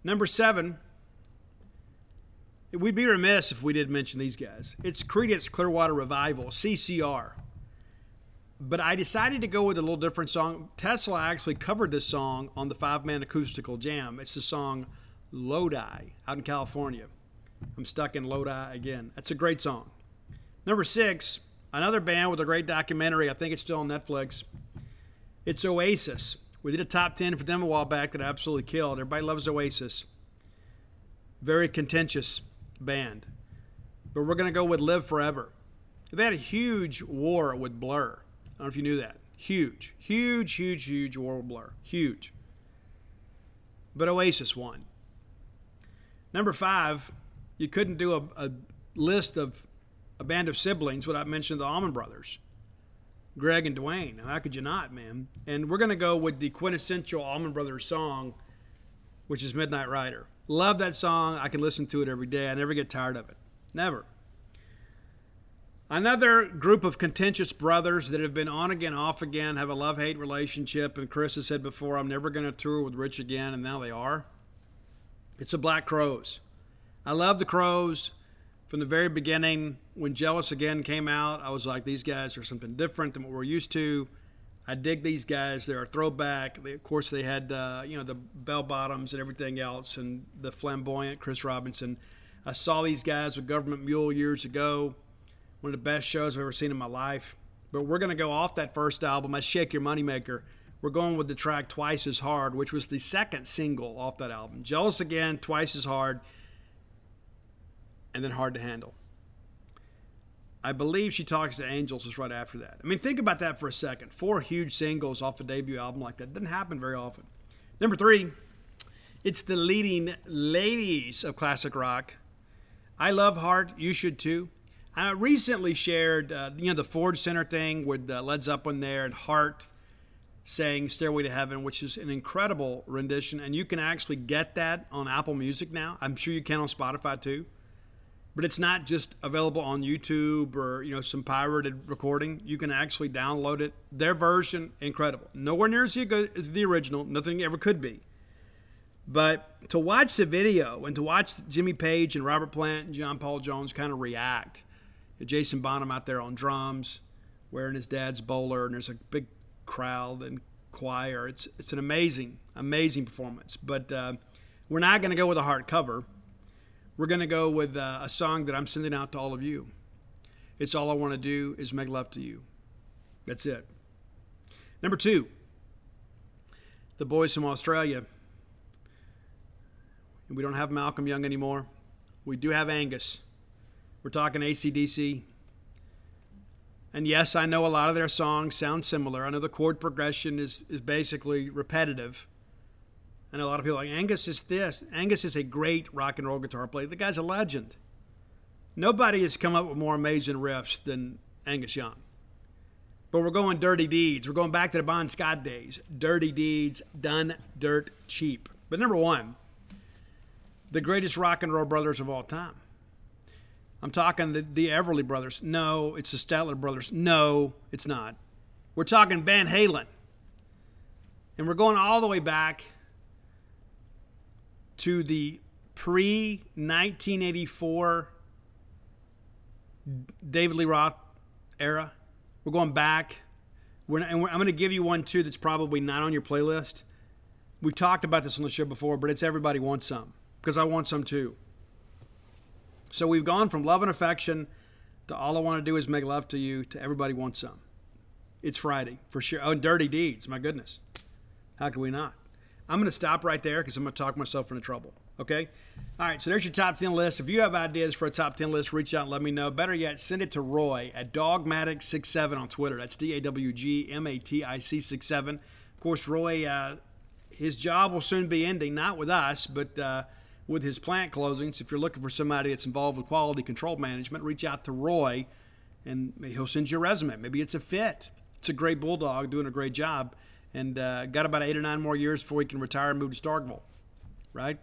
Number seven, we'd be remiss if we didn't mention these guys. It's Creedence Clearwater Revival, CCR but I decided to go with a little different song. Tesla actually covered this song on the five man acoustical jam. It's the song Lodi out in California. I'm stuck in Lodi again. That's a great song. Number six, another band with a great documentary. I think it's still on Netflix. It's Oasis. We did a top 10 for them a while back that I absolutely killed. Everybody loves Oasis. Very contentious band. But we're going to go with Live Forever. They had a huge war with Blur I don't know if you knew that. Huge, huge, huge, huge World Blur. Huge. But Oasis won. Number five, you couldn't do a, a list of a band of siblings without mentioning the Allman Brothers. Gregg and Duane. How could you not, man? And we're going to go with the quintessential Allman Brothers song, which is Midnight Rider. Love that song. I can listen to it every day. I never get tired of it. Never. Another group of contentious brothers that have been on again, off again, have a love hate relationship. And Chris has said before, I'm never going to tour with Rich again, and now they are. It's the Black Crowes. I love the Crowes From the very beginning, when Jealous Again came out, I was like, these guys are something different than what we're used to. I dig these guys. They're a throwback. They, of course, they had uh, you know the bell bottoms and everything else, and the flamboyant Chris Robinson. I saw these guys with Government Mule years ago one of the best shows I've ever seen in my life. But we're going to go off that first album, I Shake Your Moneymaker. We're going with the track Twice as Hard, which was the second single off that album. Jealous Again, Twice as Hard, and then Hard to Handle. I believe She Talks to Angels is right after that. I mean, think about that for a second. Four huge singles off a debut album like that. Doesn't happen very often. Number three, it's the leading ladies of classic rock. I love Heart, you should too. I recently shared, uh, you know, the Ford Center thing with uh, Led Zeppelin there and Heart saying Stairway to Heaven, which is an incredible rendition. And you can actually get that on Apple Music now. I'm sure you can on Spotify too. But it's not just available on YouTube or, you know, some pirated recording. You can actually download it. Their version, incredible. Nowhere near as good as the original. Nothing ever could be. But to watch the video and to watch Jimmy Page and Robert Plant and John Paul Jones kind of react – Jason Bonham out there on drums, wearing his dad's bowler, and there's a big crowd and choir. It's it's an amazing, amazing performance. But uh, we're not going to go with a hard cover. We're going to go with uh, a song that I'm sending out to all of you. It's all I want to do is make love to you. That's it. Number two, the boys from Australia. We don't have Malcolm Young anymore. We do have Angus. We're talking AC/DC. And yes, I know a lot of their songs sound similar. I know the chord progression is, is basically repetitive. Know a lot of people like Angus is this. Angus is a great rock and roll guitar player. The guy's a legend. Nobody has come up with more amazing riffs than Angus Young. But we're going dirty deeds. We're going back to the Bon Scott days. Dirty deeds done dirt cheap. But number one, the greatest rock and roll brothers of all time. I'm talking the, the Everly brothers. No, it's the Statler brothers. No, it's not. We're talking Van Halen. And we're going all the way back to the pre 1984 David Lee Roth era. We're going back. We're, and we're, I'm going to give you one too that's probably not on your playlist. We've talked about this on the show before, but it's Everybody Wants Some because I want some too. So we've gone from love and affection to all I want to do is make love to you to everybody wants some. It's Friday for sure. Oh, and dirty deeds. My goodness. How could we not? I'm going to stop right there because I'm going to talk myself into trouble. Okay? All right, so there's your top 10 list. If you have ideas for a top 10 list, reach out and let me know. Better yet, send it to Roy at Dawgmatic67 on Twitter. That's D A W G M A T I C 67. Of course, Roy, uh, his job will soon be ending, not with us, but. Uh, with his plant closings. If you're looking for somebody that's involved with quality control management, reach out to Roy and he'll send you a resume. Maybe it's a fit. It's a great bulldog doing a great job and uh, got about eight or nine more years before he can retire and move to Starkville, right?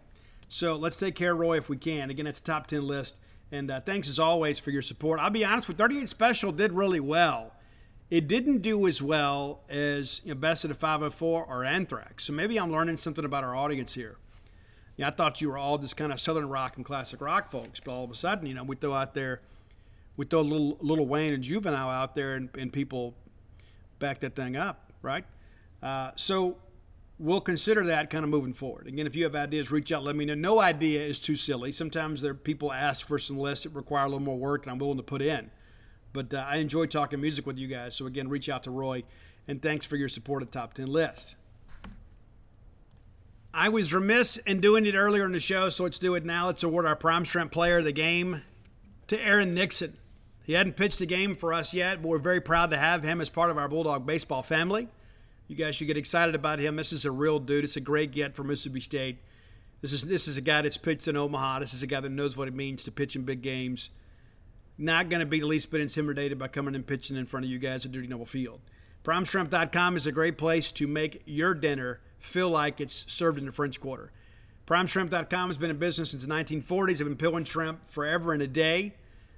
So let's take care of Roy if we can. Again, it's a top 10 list. And uh, thanks as always for your support. I'll be honest with 38 Special did really well. It didn't do as well as you know, Best of the 504 or Anthrax. So maybe I'm learning something about our audience here you know, I thought you were all just kind of southern rock and classic rock folks, but all of a sudden, you know, we throw out there, we throw a little Lil Wayne and Juvenile out there, and, and people back that thing up, right? Uh, so we'll consider that kind of moving forward. Again, if you have ideas, reach out, let me know. No idea is too silly. Sometimes there are people ask for some lists that require a little more work, and I'm willing to put in. But uh, I enjoy talking music with you guys. So again, reach out to Roy, and thanks for your support of Top 10 List. I was remiss in doing it earlier in the show, so let's do it now. Let's award our Prime Shrimp Player of the Game to Aaron Nixon. He hadn't pitched a game for us yet, but we're very proud to have him as part of our Bulldog baseball family. You guys should get excited about him. This is a real dude. It's a great get for Mississippi State. This is this is a guy that's pitched in Omaha. This is a guy that knows what it means to pitch in big games. Not going to be the least bit intimidated by coming and pitching in front of you guys at Dudy Noble Field. PrimeShrimp.com is a great place to make your dinner feel like it's served in the French Quarter. PrimeShrimp.com has been in business since the 1940s. They've been peeling shrimp forever and a day.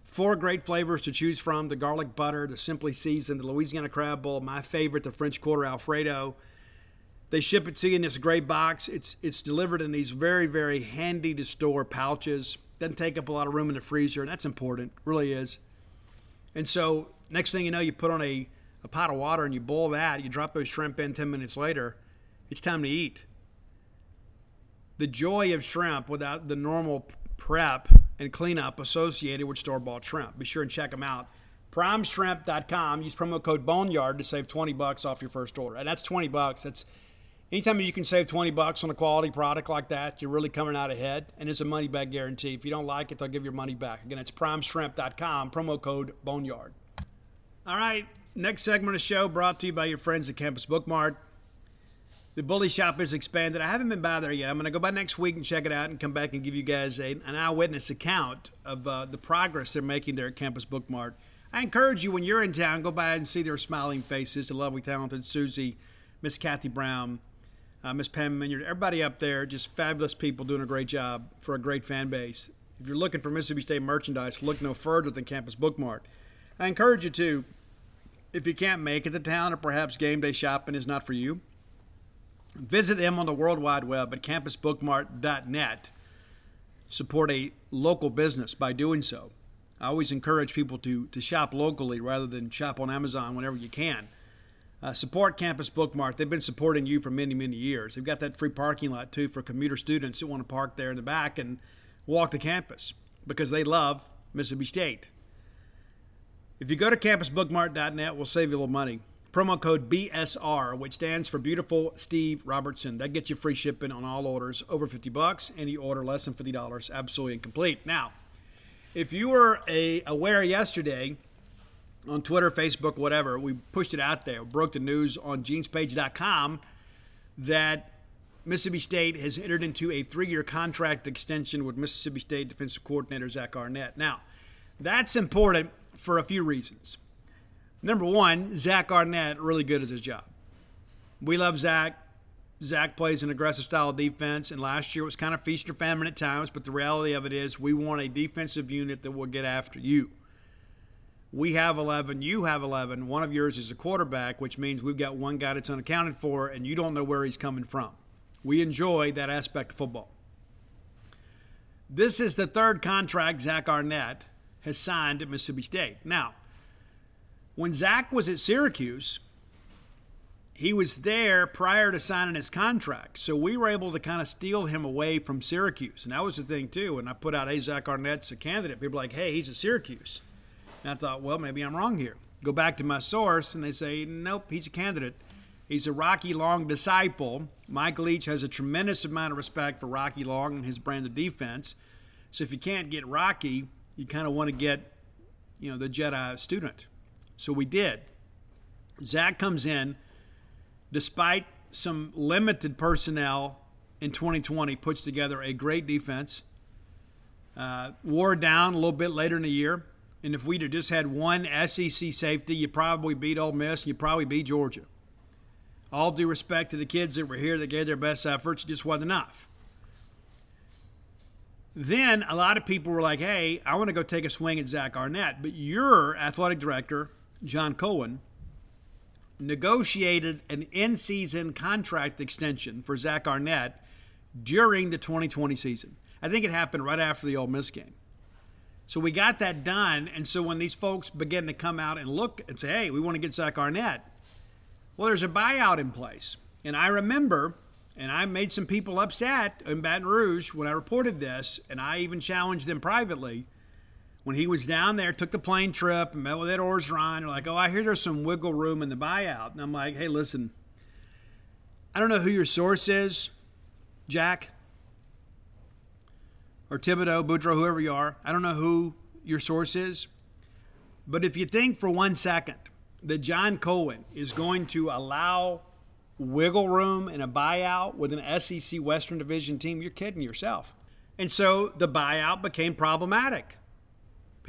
Four great flavors to choose from the garlic butter, the simply seasoned, the Louisiana crab boil, my favorite, the French Quarter Alfredo. They ship it to you in this great box. It's it's delivered in these very, very handy to store pouches. Doesn't take up a lot of room in the freezer, and that's important. Really is. And so next thing you know, you put on a, a pot of water and you boil that, you drop those shrimp in 10 minutes later it's time to eat. The joy of shrimp without the normal prep and cleanup associated with store bought shrimp. Be sure and check them out. PrimeShrimp.com. Use promo code Boneyard to save 20 bucks off your first order. And that's 20 bucks. That's anytime you can save 20 bucks on a quality product like that, you're really coming out ahead. And it's a money back guarantee. If you don't like it, they'll give your money back. Again, it's PrimeShrimp.com. Promo code Boneyard. All right. Next segment of the show brought to you by your friends at Campus Bookmart. The Bully Shop is expanded. I haven't been by there yet. I'm going to go by next week and check it out and come back and give you guys a, an eyewitness account of uh, the progress they're making there at Campus Bookmart. I encourage you when you're in town, go by and see their smiling faces, the lovely, talented Susie, Miss Kathy Brown, uh, Miss Pam Minyard, everybody up there, just fabulous people doing a great job for a great fan base. If you're looking for Mississippi State merchandise, look no further than Campus Bookmart. I encourage you to, if you can't make it to town or perhaps game day shopping is not for you, Visit them on the World Wide Web at campusbookmart.net. Support a local business by doing so. I always encourage people to, to shop locally rather than shop on Amazon whenever you can. Uh, support Campus Bookmart. They've been supporting you for many, many years. They've got that free parking lot too for commuter students that want to park there in the back and walk to campus because they love Mississippi State. If you go to campusbookmart.net, we'll save you a little money. Promo code BSR, which stands for Beautiful Steve Robertson. That gets you free shipping on all orders over 50 bucks. Any order less than $50, absolutely incomplete. Now, if you were a, aware yesterday on Twitter, Facebook, whatever, we pushed it out there, broke the news on genespage.com that Mississippi State has entered into a three year contract extension with Mississippi State defensive coordinator Zach Arnett. Now, that's important for a few reasons. Number one, Zach Arnett, really good at his job. We love Zach. Zach plays an aggressive style of defense, and last year it was kind of feast or famine at times, but the reality of it is we want a defensive unit that will get after you. We have 11, you have 11. One of yours is a quarterback, which means we've got one guy that's unaccounted for, and you don't know where he's coming from. We enjoy that aspect of football. This is the third contract Zach Arnett has signed at Mississippi State. Now, when Zach was at Syracuse, he was there prior to signing his contract. So we were able to kind of steal him away from Syracuse. And that was the thing, too. When I put out, hey, Zach Arnett's a candidate, people were like, hey, he's at Syracuse. And I thought, well, maybe I'm wrong here. Go back to my source, and they say, nope, he's a candidate. He's a Rocky Long disciple. Mike Leach has a tremendous amount of respect for Rocky Long and his brand of defense. So if you can't get Rocky, you kind of want to get, you know, the Jedi student. So we did. Zach comes in, despite some limited personnel in 2020, puts together a great defense. Uh, wore down a little bit later in the year. And if we'd have just had one SEC safety, you probably beat Ole Miss, you probably beat Georgia. All due respect to the kids that were here that gave their best efforts, just wasn't enough. Then a lot of people were like, hey, I want to go take a swing at Zach Arnett. But your athletic director, John Cohen, negotiated an in season contract extension for Zach Arnett during the 2020 season. I think it happened right after the Ole Miss game. So we got that done. And so when these folks begin to come out and look and say, hey, we want to get Zach Arnett, well, there's a buyout in place. And I remember, and I made some people upset in Baton Rouge when I reported this, and I even challenged them privately. When he was down there, took the plane trip, and met with Ed Orgeron, they're like, oh, I hear there's some wiggle room in the buyout. And I'm like, hey, listen, I don't know who your source is, Jack or Thibodeau, Boudreaux, whoever you are. I don't know who your source is. But if you think for one second that John Cohen is going to allow wiggle room in a buyout with an SEC Western Division team, you're kidding yourself. And so the buyout became problematic.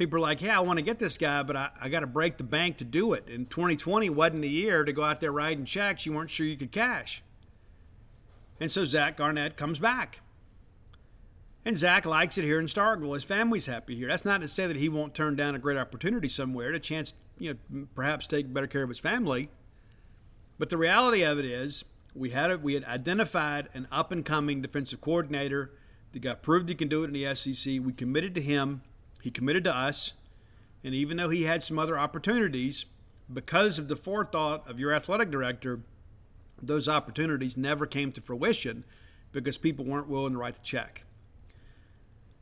People are like, hey, I want to get this guy, but I, I got to break the bank to do it. And 2020 wasn't the year to go out there writing checks you weren't sure you could cash. And so Zach Arnett comes back. And Zach likes it here in Starkville. His family's happy here. That's not to say that he won't turn down a great opportunity somewhere, a chance, you know, perhaps take better care of his family. But the reality of it is, we had a, we had identified an up and coming defensive coordinator that got proved he can do it in the SEC. We committed to him. He committed to us. And even though he had some other opportunities, because of the forethought of your athletic director, those opportunities never came to fruition because people weren't willing to write the check.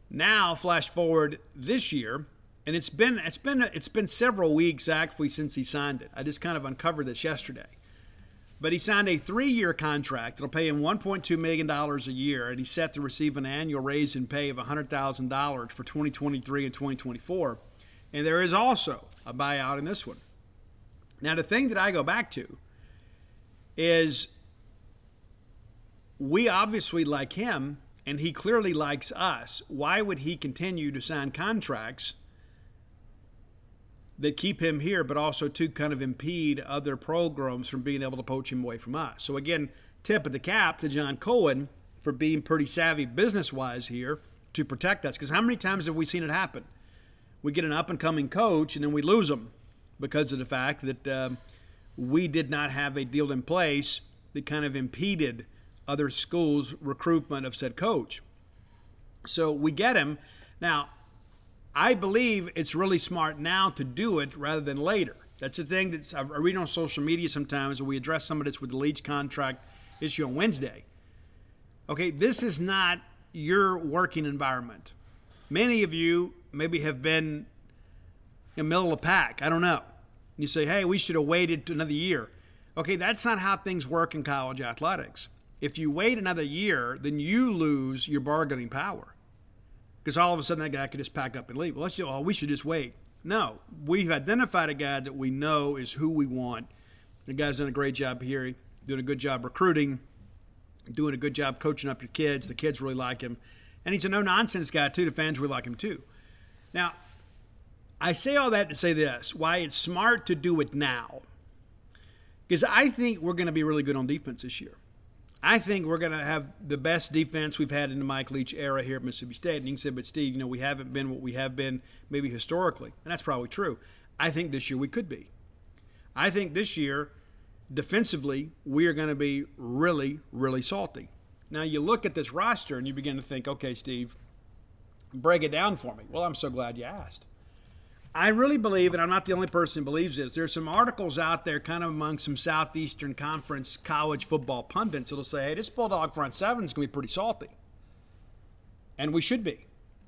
Now, flash forward this year, and it's been it's been it's been several weeks actually since he signed it. I just kind of uncovered this yesterday. But he signed a three-year contract that'll pay him $1.2 million a year, and he's set to receive an annual raise in pay of $100,000 for 2023 and 2024. And there is also a buyout in this one. Now, the thing that I go back to is we obviously, like him, and he clearly likes us, why would he continue to sign contracts that keep him here, but also to kind of impede other programs from being able to poach him away from us? So, again, tip of the cap to John Cohen for being pretty savvy business wise here to protect us. Because how many times have we seen it happen? We get an up and coming coach and then we lose them because of the fact that um, we did not have a deal in place that kind of impeded other schools' recruitment of said coach. So we get him. Now, I believe it's really smart now to do it rather than later. That's the thing that I read on social media sometimes, we address some of this with the Leach contract issue on Wednesday. Okay, this is not your working environment. Many of you maybe have been in the middle of the pack. I don't know. You say, hey, we should have waited another year. Okay, that's not how things work in college athletics. If you wait another year, then you lose your bargaining power. Because all of a sudden that guy could just pack up and leave. Well, let's just, oh, we should just wait. No, we've identified a guy that we know is who we want. The guy's done a great job here, doing a good job recruiting. doing a good job coaching up your kids. The kids really like him. And he's a no nonsense guy, too. The fans really like him, too. Now, I say all that to say this why it's smart to do it now. Because I think we're going to be really good on defense this year. I think we're going to have the best defense we've had in the Mike Leach era here at Mississippi State. And you say, but Steve, you know, we haven't been what we have been maybe historically. And that's probably true. I think this year we could be. I think this year, defensively, we are going to be really, really salty. Now, you look at this roster and you begin to think, okay, Steve, break it down for me. Well, I'm so glad you asked. I really believe, and I'm not the only person who believes this, there's some articles out there kind of among some Southeastern Conference college football pundits that'll say, hey, this Bulldog front seven is going to be pretty salty. And we should be.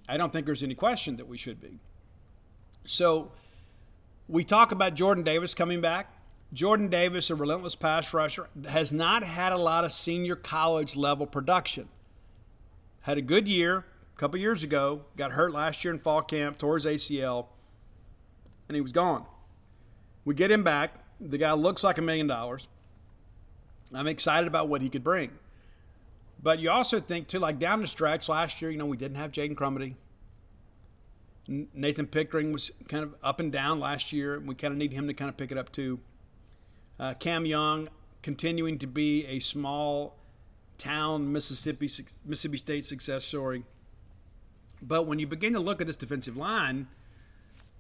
I don't think there's any question that we should be. So we talk about Jordan Davis coming back. Jordan Davis, a relentless pass rusher, has not had a lot of senior college level production. Had a good year a couple years ago, got hurt last year in fall camp, tore his ACL and he was gone. We get him back. The guy looks like a million dollars. I'm excited about what he could bring. But you also think, too, like down the stretch last year, you know, we didn't have Jaden Crumedy. Nathan Pickering was kind of up and down last year, and we kind of need him to kind of pick it up, too. Uh, Cam Young continuing to be a small town Mississippi Mississippi State success story. But when you begin to look at this defensive line,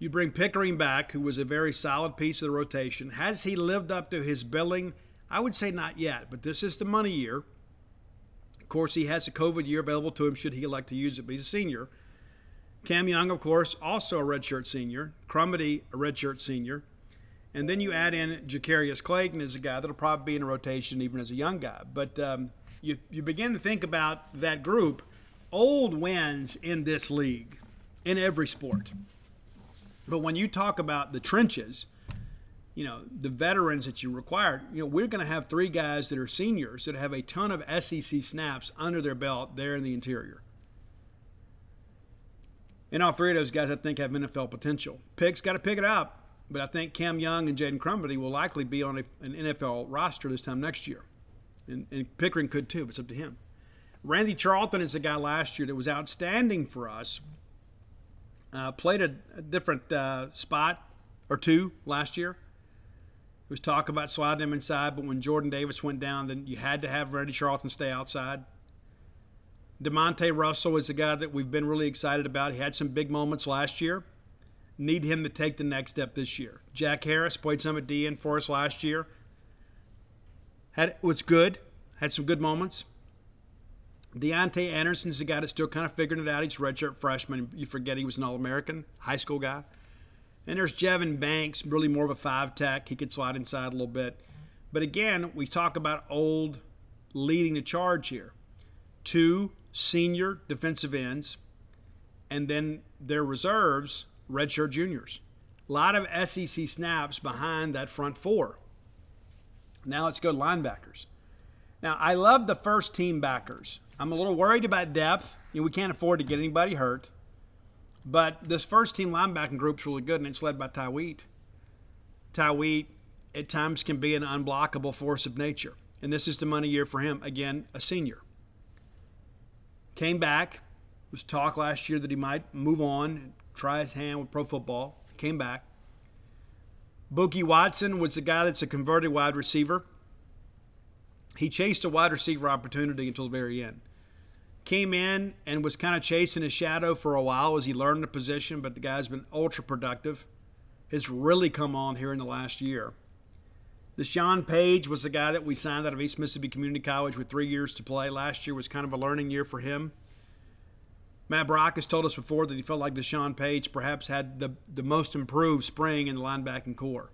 you bring Pickering back, who was a very solid piece of the rotation. Has he lived up to his billing? I would say not yet, but this is the money year. Of course, he has a COVID year available to him should he elect to use it, but he's a senior. Cam Young, of course, also a redshirt senior. Crumedy, a redshirt senior. And then you add in Jacarius Clayton as a guy that'll probably be in a rotation even as a young guy. But um, you, you begin to think about that group. Old wins in this league, in every sport. But when you talk about the trenches, you know, the veterans that you require, you know, we're going to have three guys that are seniors that have a ton of SEC snaps under their belt there in the interior. And all three of those guys, I think, have NFL potential. Pick's got to pick it up, but I think Cam Young and Jaden Crumedy will likely be on a, an NFL roster this time next year. And, and Pickering could too, but it's up to him. Randy Charlton is a guy last year that was outstanding for us uh, played a, a different uh, spot or two last year. There was talk about sliding him inside, but when Jordan Davis went down, then you had to have Randy Charlton stay outside. Demonte Russell is a guy that we've been really excited about. He had some big moments last year. Need him to take the next step this year. Jack Harris played some at DN for us last year. Had was good. Had some good moments. Deontay Anderson's the guy that's still kind of figuring it out. He's a redshirt freshman. You forget he was an All American, high school guy. And there's Jevin Banks, really more of a five tech. He could slide inside a little bit. But again, we talk about old leading the charge here. Two senior defensive ends, and then their reserves, redshirt juniors. A lot of SEC snaps behind that front four. Now let's go to linebackers. Now, I love the first team backers. I'm a little worried about depth. You know, we can't afford to get anybody hurt. But this first team linebacking group's really good, and it's led by Ty Wheat. Ty Wheat at times can be an unblockable force of nature. And this is the money year for him. Again, a senior. Came back. Was talk last year that he might move on and try his hand with pro football. Came back. Bookie Watson was the guy that's a converted wide receiver. He chased a wide receiver opportunity until the very end came in and was kind of chasing his shadow for a while as he learned the position, but the guy's been ultra productive. Has really come on here in the last year. Deshaun Page was the guy that we signed out of East Mississippi Community College with three years to play. Last year was kind of a learning year for him. Matt Brock has told us before that he felt like Deshaun Page perhaps had the, the most improved spring in the linebacking core.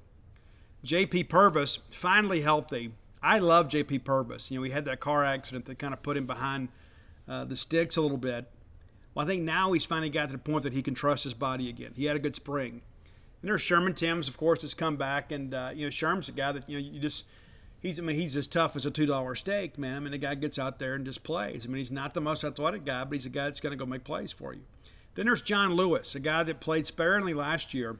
J.P. Purvis, finally healthy. I love J.P. Purvis. You know, he had that car accident that kind of put him behind – uh, the sticks a little bit. Well, I think now he's finally got to the point that he can trust his body again. He had a good spring. And there's Sherman Timms, of course, has come back, and uh, you know Sherman's a guy that you know you just he's I mean he's as tough as a two dollar steak, man. I mean the guy gets out there and just plays. I mean he's not the most athletic guy, but he's a guy that's going to go make plays for you. Then there's John Lewis, a guy that played sparingly last year,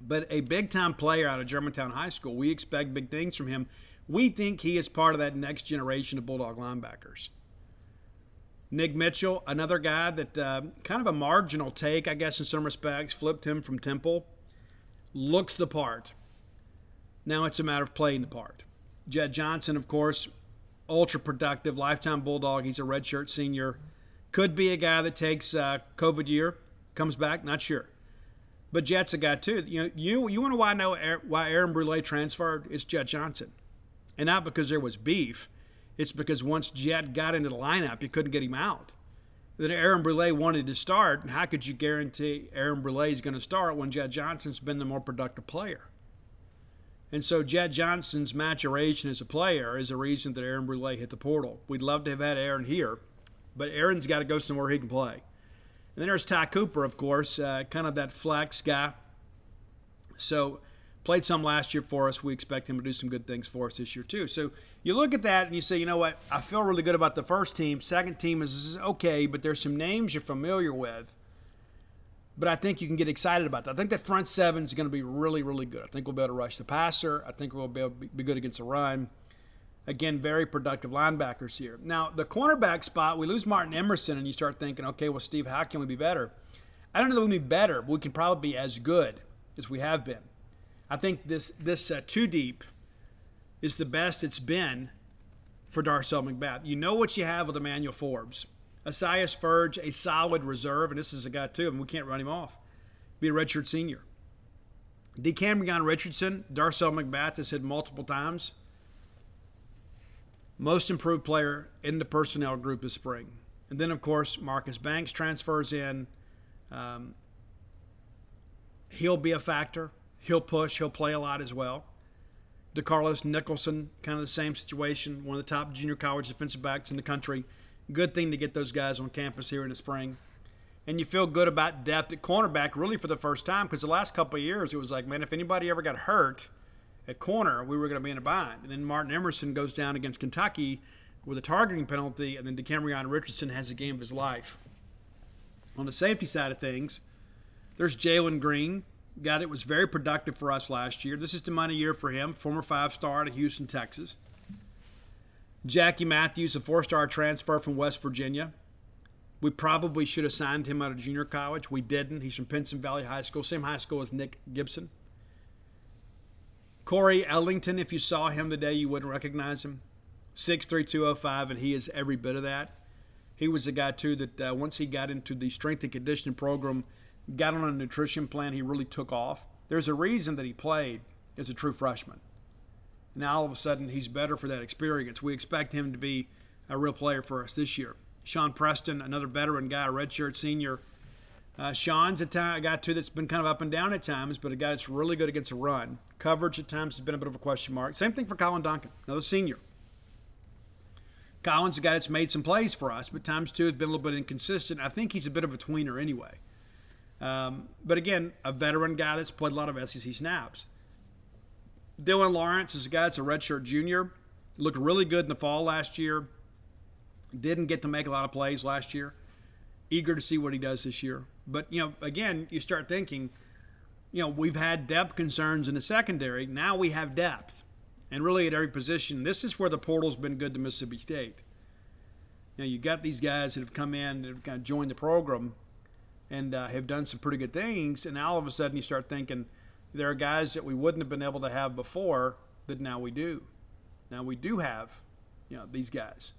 but a big time player out of Germantown High School. We expect big things from him. We think he is part of that next generation of Bulldog linebackers. Nick Mitchell, another guy that uh, kind of a marginal take, I guess, in some respects, flipped him from Temple. Looks the part. Now it's a matter of playing the part. Jett Johnson, of course, ultra productive, lifetime Bulldog. He's a redshirt senior. Could be a guy that takes uh, COVID year, comes back, not sure. But Jett's a guy too. You know, you you want to why know why Aaron Brule transferred? It's Jett Johnson, and not because there was beef. It's because once Jett got into the lineup, you couldn't get him out. That Aaron Brule wanted to start, and how could you guarantee Aaron Brule is going to start when Jett Johnson's been the more productive player? And so Jett Johnson's maturation as a player is a reason that Aaron Brule hit the portal. We'd love to have had Aaron here, but Aaron's got to go somewhere he can play. And then there's Ty Cooper, of course, uh, kind of that flex guy. So played some last year for us. We expect him to do some good things for us this year too. So you look at that and you say, you know what? I feel really good about the first team. Second team is okay, but there's some names you're familiar with. But I think you can get excited about that. I think that front seven is going to be really, really good. I think we'll be able to rush the passer. I think we'll be able to be good against the run. Again, very productive linebackers here. Now, the cornerback spot, we lose Martin Emerson, and you start thinking, okay, well, Steve, how can we be better? I don't know that we can be better, but we can probably be as good as we have been. I think this this uh, two deep is the best it's been for Darcel McBath. You know what you have with Emmanuel Forbes. Esaias Furdge, a solid reserve, and this is a guy too, and we can't run him off. Be a redshirt senior. DeCamerion Richardson, Darcel McBath has said multiple times, most improved player in the personnel group this spring. And then, of course, Marcus Banks transfers in. Um, he'll be a factor. He'll push. He'll play a lot as well. DeCarlos Nicholson, kind of the same situation, one of the top junior college defensive backs in the country. Good thing to get those guys on campus here in the spring. And you feel good about depth at cornerback really for the first time because the last couple of years it was like, man, if anybody ever got hurt at corner, we were going to be in a bind. And then Martin Emerson goes down against Kentucky with a targeting penalty, and then DeCamerion Richardson has a game of his life. On the safety side of things, there's Jalen Green, guy that was very productive for us last year. This is the money year for him, former five star at Houston, Texas. Jackie Matthews, a four star transfer from West Virginia. We probably should have signed him out of junior college. We didn't. He's from Pinson Valley High School, same high school as Nick Gibson. Corey Ellington, if you saw him today, you wouldn't recognize him. 6'3", and he is every bit of that. He was a guy, too, that uh, once he got into the strength and conditioning program, got on a nutrition plan, he really took off. There's a reason that he played as a true freshman. Now all of a sudden he's better for that experience. We expect him to be a real player for us this year. Sean Preston, another veteran guy, a redshirt senior. Uh, Sean's a, a guy too that's been kind of up and down at times, but a guy that's really good against a run. Coverage at times has been a bit of a question mark. Same thing for Colin Duncan, another senior. Colin's a guy that's made some plays for us, but times too has been a little bit inconsistent. I think he's a bit of a tweener anyway. Um, but again, a veteran guy that's played a lot of SEC snaps. Dylan Lawrence is a guy that's a redshirt junior. Looked really good in the fall last year. Didn't get to make a lot of plays last year. Eager to see what he does this year. But, you know, again, you start thinking, you know, we've had depth concerns in the secondary. Now we have depth. And really at every position. This is where the portal's been good to Mississippi State. You know, you got these guys that have come in that have kind of joined the program and uh, have done some pretty good things. And now all of a sudden you start thinking – there are guys that we wouldn't have been able to have before that now we do. Now we do have, you know, these guys.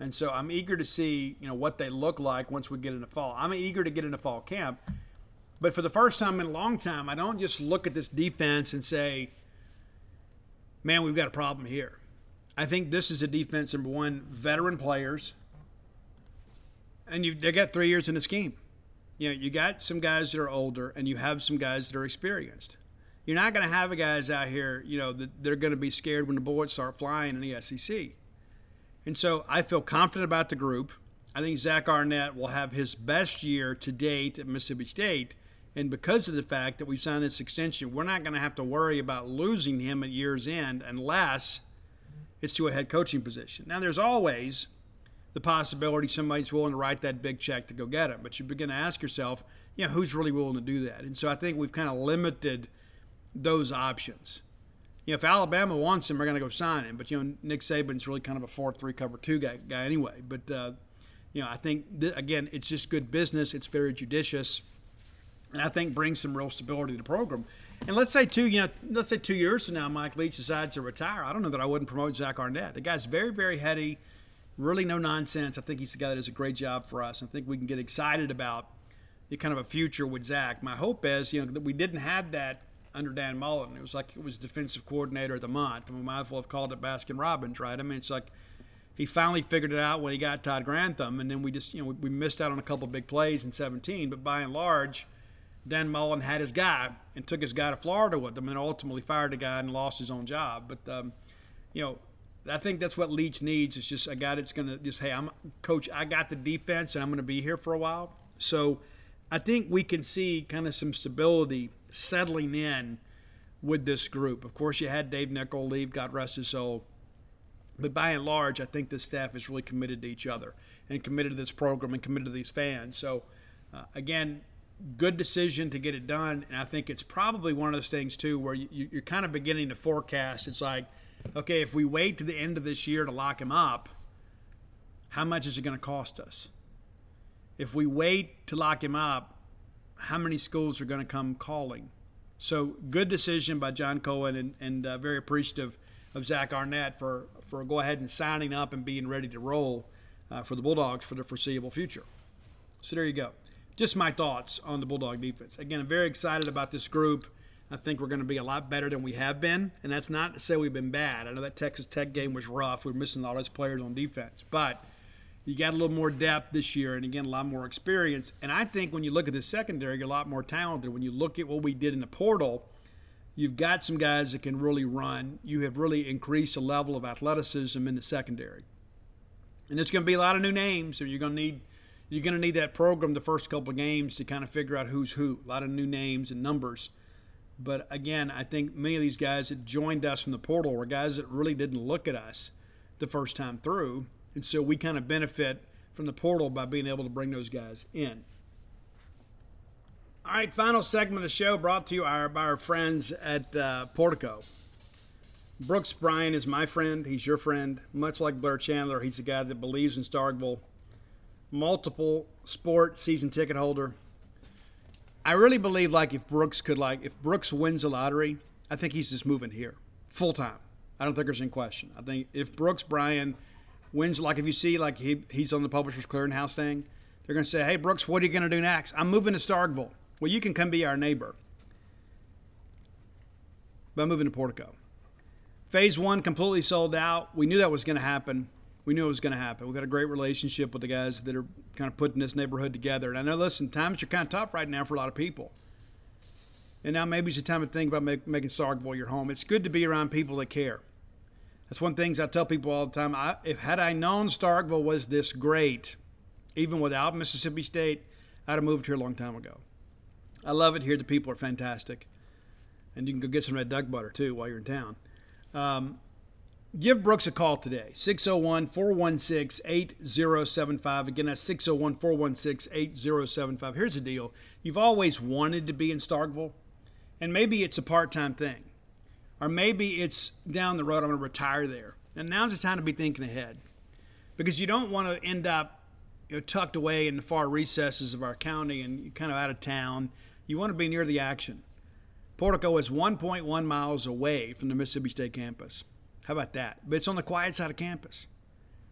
And so I'm eager to see, you know, what they look like once we get into fall. I'm eager to get into fall camp. But for the first time in a long time, I don't just look at this defense and say, man, we've got a problem here. I think this is a defense, number one, veteran players, and you they got three years in the scheme. You know, you got some guys that are older, and you have some guys that are experienced. You're not going to have guys out here, you know, that they're going to be scared when the bullets start flying in the SEC. And so I feel confident about the group. I think Zach Arnett will have his best year to date at Mississippi State. And because of the fact that we've signed this extension, we're not going to have to worry about losing him at year's end unless it's to a head coaching position. Now, there's always the possibility somebody's willing to write that big check to go get him. But you begin to ask yourself, you know, who's really willing to do that? And so I think we've kind of limited those options. you know, if Alabama wants him, we're going to go sign him. But you know, Nick Saban's really kind of a four-three cover two guy, guy anyway. But uh, you know, I think th- again, it's just good business. It's very judicious, and I think brings some real stability to the program. And let's say two, you know, let's say two years from now, Mike Leach decides to retire. I don't know that I wouldn't promote Zach Arnett. The guy's very, very heady, really no nonsense. I think he's the guy that does a great job for us. I think we can get excited about the kind of a future with Zach. My hope is, you know, that we didn't have that under Dan Mullen. It was like it was defensive coordinator of the month. I mean, we might as well have called it Baskin Robbins, right? I mean, it's like he finally figured it out when he got Todd Grantham, and then we just, you know, we, we missed out on a couple big plays in 17. But by and large, Dan Mullen had his guy and took his guy to Florida with him, and ultimately fired the guy and lost his own job. But um, you know, I think that's what Leach needs. It's just a guy that's going to just, hey, I'm coach. I got the defense, and I'm going to be here for a while. So I think we can see kind of some stability settling in with this group. Of course, you had Dave Nichol leave, God rest his soul. But by and large, I think the staff is really committed to each other and committed to this program and committed to these fans. So, uh, again, good decision to get it done. And I think it's probably one of those things, too, where you, you're kind of beginning to forecast. It's like, okay, if we wait to the end of this year to lock him up, how much is it going to cost us? If we wait to lock him up, how many schools are going to come calling? So good decision by John Cohen and, and uh, very appreciative of Zach Arnett for, for go ahead and signing up and being ready to roll uh, for the Bulldogs for the foreseeable future. So there you go. Just my thoughts on the Bulldog defense. Again, I'm very excited about this group. I think we're going to be a lot better than we have been, and that's not to say we've been bad. I know that Texas Tech game was rough. We we're missing all those players on defense, but you got a little more depth this year, and again, a lot more experience. And I think when you look at the secondary, you're a lot more talented. When you look at what we did in the portal, you've got some guys that can really run. You have really increased the level of athleticism in the secondary, and there's going to be a lot of new names. So you're going to need you're going to need that program the first couple of games to kind of figure out who's who. A lot of new names and numbers. But again, I think many of these guys that joined us from the portal were guys that really didn't look at us the first time through and so we kind of benefit from the portal by being able to bring those guys in. All right, final segment of the show brought to you by our friends at uh, Portico. Brooks Bryan is my friend. He's your friend. Much like Blair Chandler, he's a guy that believes in Starkville. Multiple sport season ticket holder. I really believe like if Brooks could like if Brooks wins the lottery, I think he's just moving here full time. I don't think there's any question. I think if Brooks Bryan – wins like if you see like he, he's on the publishers clearinghouse thing they're going to say hey brooks what are you going to do next? I'm moving to starkville. Well you can come be our neighbor. But i'm moving to portico. Phase one completely sold out. We knew that was going to happen we knew it was going to happen we've got a great relationship with the guys that are kind of putting this neighborhood together and i know listen times are kind of tough right now for a lot of people and now maybe it's the time to think about make, making starkville your home it's good to be around people that care that's one of the things I tell people all the time. I, if had I known Starkville was this great, even without Mississippi State, I'd have moved here a long time ago. I love it here. The people are fantastic, and you can go get some red duck butter too while you're in town. Um, give Brooks a call today 601 416 8075. Again, that's 601 416 8075. Here's the deal you've always wanted to be in Starkville, and maybe it's a part time thing. Or maybe it's down the road, I'm going to retire there. And now's the time to be thinking ahead. Because you don't want to end up you know, tucked away in the far recesses of our county and kind of out of town. You want to be near the action. Portico is 1.1 miles away from the Mississippi State campus. How about that? But it's on the quiet side of campus.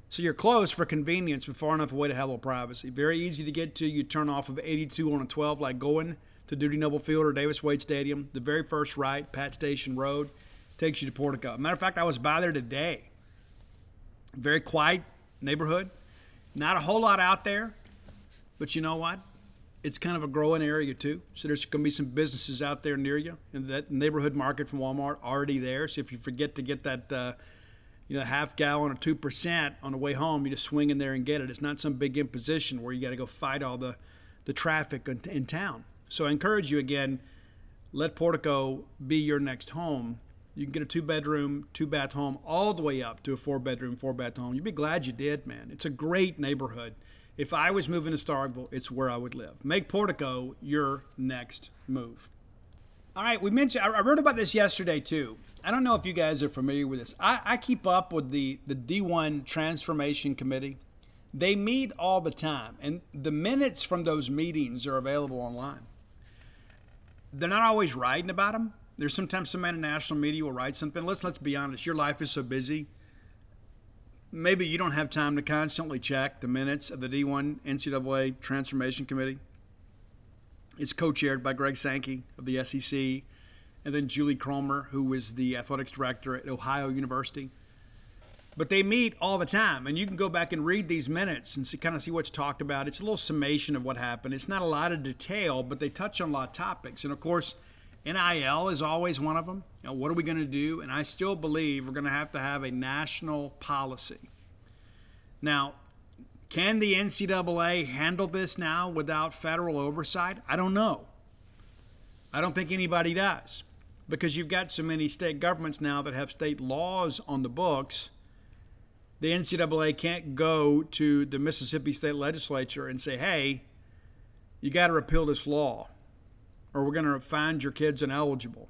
So you're close for convenience, but far enough away to have a little privacy. Very easy to get to. You turn off of 82 on a 12, like going to Dudy Noble Field or Davis Wade Stadium. The very first right, Pat Station Road, takes you to Portico. Matter of fact, I was by there today. Very quiet neighborhood. Not a whole lot out there, but you know what? It's kind of a growing area too. So there's going to be some businesses out there near you, and that neighborhood market from Walmart already there. So if you forget to get that, uh, you know, half gallon or two percent on the way home, you just swing in there and get it. It's not some big imposition where you got to go fight all the the traffic in, in town. So I encourage you again, let Portico be your next home. You can get a two bedroom, two bath home all the way up to a four bedroom, four bath home. You'd be glad you did, man. It's a great neighborhood. If I was moving to Starkville, it's where I would live. Make Portico your next move. All right, we mentioned, I wrote about this yesterday too. I don't know if you guys are familiar with this. I, I keep up with the, the D1 Transformation Committee. They meet all the time, and the minutes from those meetings are available online. They're not always writing about them. There's sometimes some national media will write something. Let's let's be honest. Your life is so busy. Maybe you don't have time to constantly check the minutes of the D1 NCAA Transformation Committee. It's co-chaired by Greg Sankey of the SEC and then Julie Cromer, who was the athletics director at Ohio University. But they meet all the time, and you can go back and read these minutes and see, kind of see what's talked about. It's a little summation of what happened. It's not a lot of detail, but they touch on a lot of topics. And of course, NIL is always one of them. Know, what are we going to do? And I still believe we're going to have to have a national policy. Now, can the NCAA handle this now without federal oversight? I don't know. I don't think anybody does because you've got so many state governments now that have state laws on the books. The NCAA can't go to the Mississippi state legislature and say, hey, you got to repeal this law or we're going to find your kids ineligible.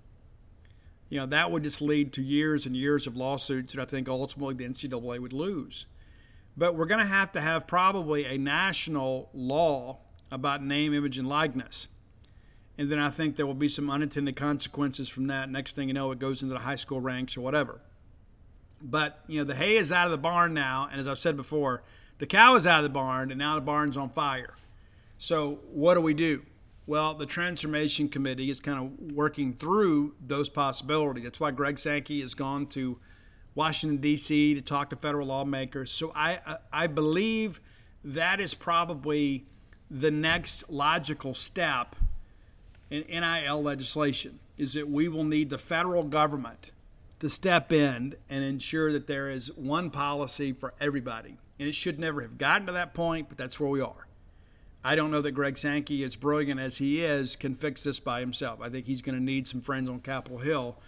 You know, that would just lead to years and years of lawsuits that I think ultimately the NCAA would lose. But we're going to have to have probably a national law about name, image, and likeness and then I think there will be some unintended consequences from that. Next thing you know, it goes into the high school ranks or whatever. But you know, the hay is out of the barn now, and as I've said before, the cow is out of the barn, and now the barn's on fire. So what do we do? Well, the transformation committee is kind of working through those possibilities. That's why Greg Sankey has gone to Washington D.C. to talk to federal lawmakers. So I uh, I believe that is probably the next logical step in NIL legislation is that we will need the federal government to step in and ensure that there is one policy for everybody. And it should never have gotten to that point, but that's where we are. I don't know that Greg Sankey, as brilliant as he is, can fix this by himself. I think he's going to need some friends on Capitol Hill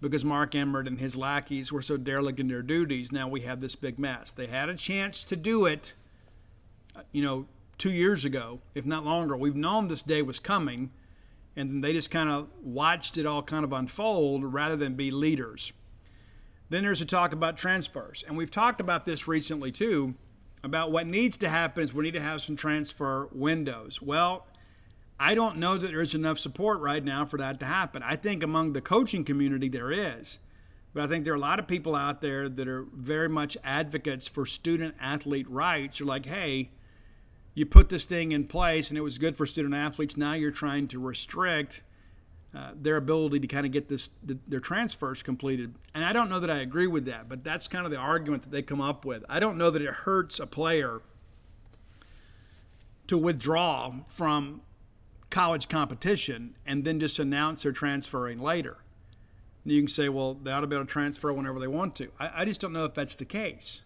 because Mark Emmert and his lackeys were so derelict in their duties. Now we have this big mess. They had a chance to do it, you know, two years ago, if not longer. We've known this day was coming and they just kind of watched it all kind of unfold rather than be leaders. Then there's a talk about transfers, and we've talked about this recently too about what needs to happen is we need to have some transfer windows. Well, I don't know that there's enough support right now for that to happen. I think among the coaching community there is. But I think there are a lot of people out there that are very much advocates for student athlete rights. You're like, hey, you put this thing in place and it was good for student athletes. Now you're trying to restrict uh, their ability to kind of get this the, their transfers completed. And I don't know that I agree with that, but that's kind of the argument that they come up with. I don't know that it hurts a player to withdraw from college competition and then just announce they're transferring later. And you can say, well, they ought to be able to transfer whenever they want to. I, I just don't know if that's the case.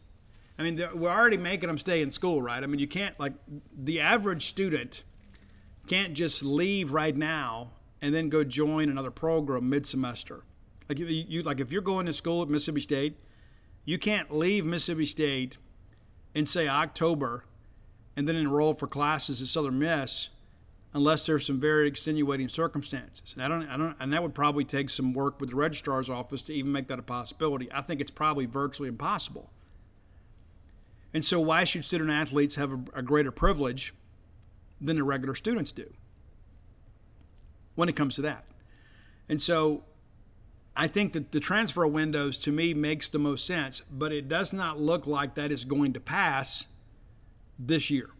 I mean, we're already making them stay in school, right? I mean, you can't, like, the average student can't just leave right now and then go join another program mid semester. Like, you, you, like, if you're going to school at Mississippi State, you can't leave Mississippi State in, say, October and then enroll for classes at Southern Miss unless there's some very extenuating circumstances. And I don't, I don't, and that would probably take some work with the registrar's office to even make that a possibility. I think it's probably virtually impossible. And so, why should student athletes have a, a greater privilege than the regular students do when it comes to that? And so, I think that the transfer windows to me makes the most sense, but it does not look like that is going to pass this year.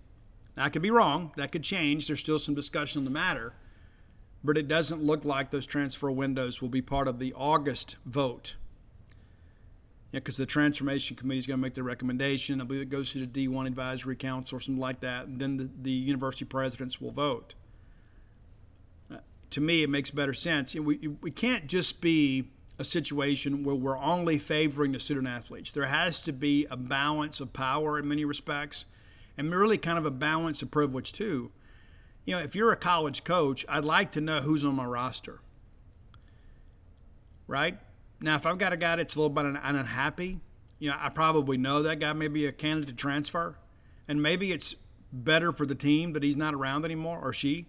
Now, I could be wrong. That could change. There's still some discussion on the matter. But it doesn't look like those transfer windows will be part of the August vote because the transformation committee is going to make the recommendation. I believe it goes to the D1 advisory council or something like that, and then the, the university presidents will vote. To me, it makes better sense. We, we can't just be a situation where we're only favoring the student athletes. There has to be a balance of power in many respects, and really kind of a balance of privilege too. You know, if you're a college coach, I'd like to know who's on my roster. Right? Now, if I've got a guy that's a little bit unhappy, you know, I probably know that guy may be a candidate to transfer, and maybe it's better for the team that he's not around anymore or she.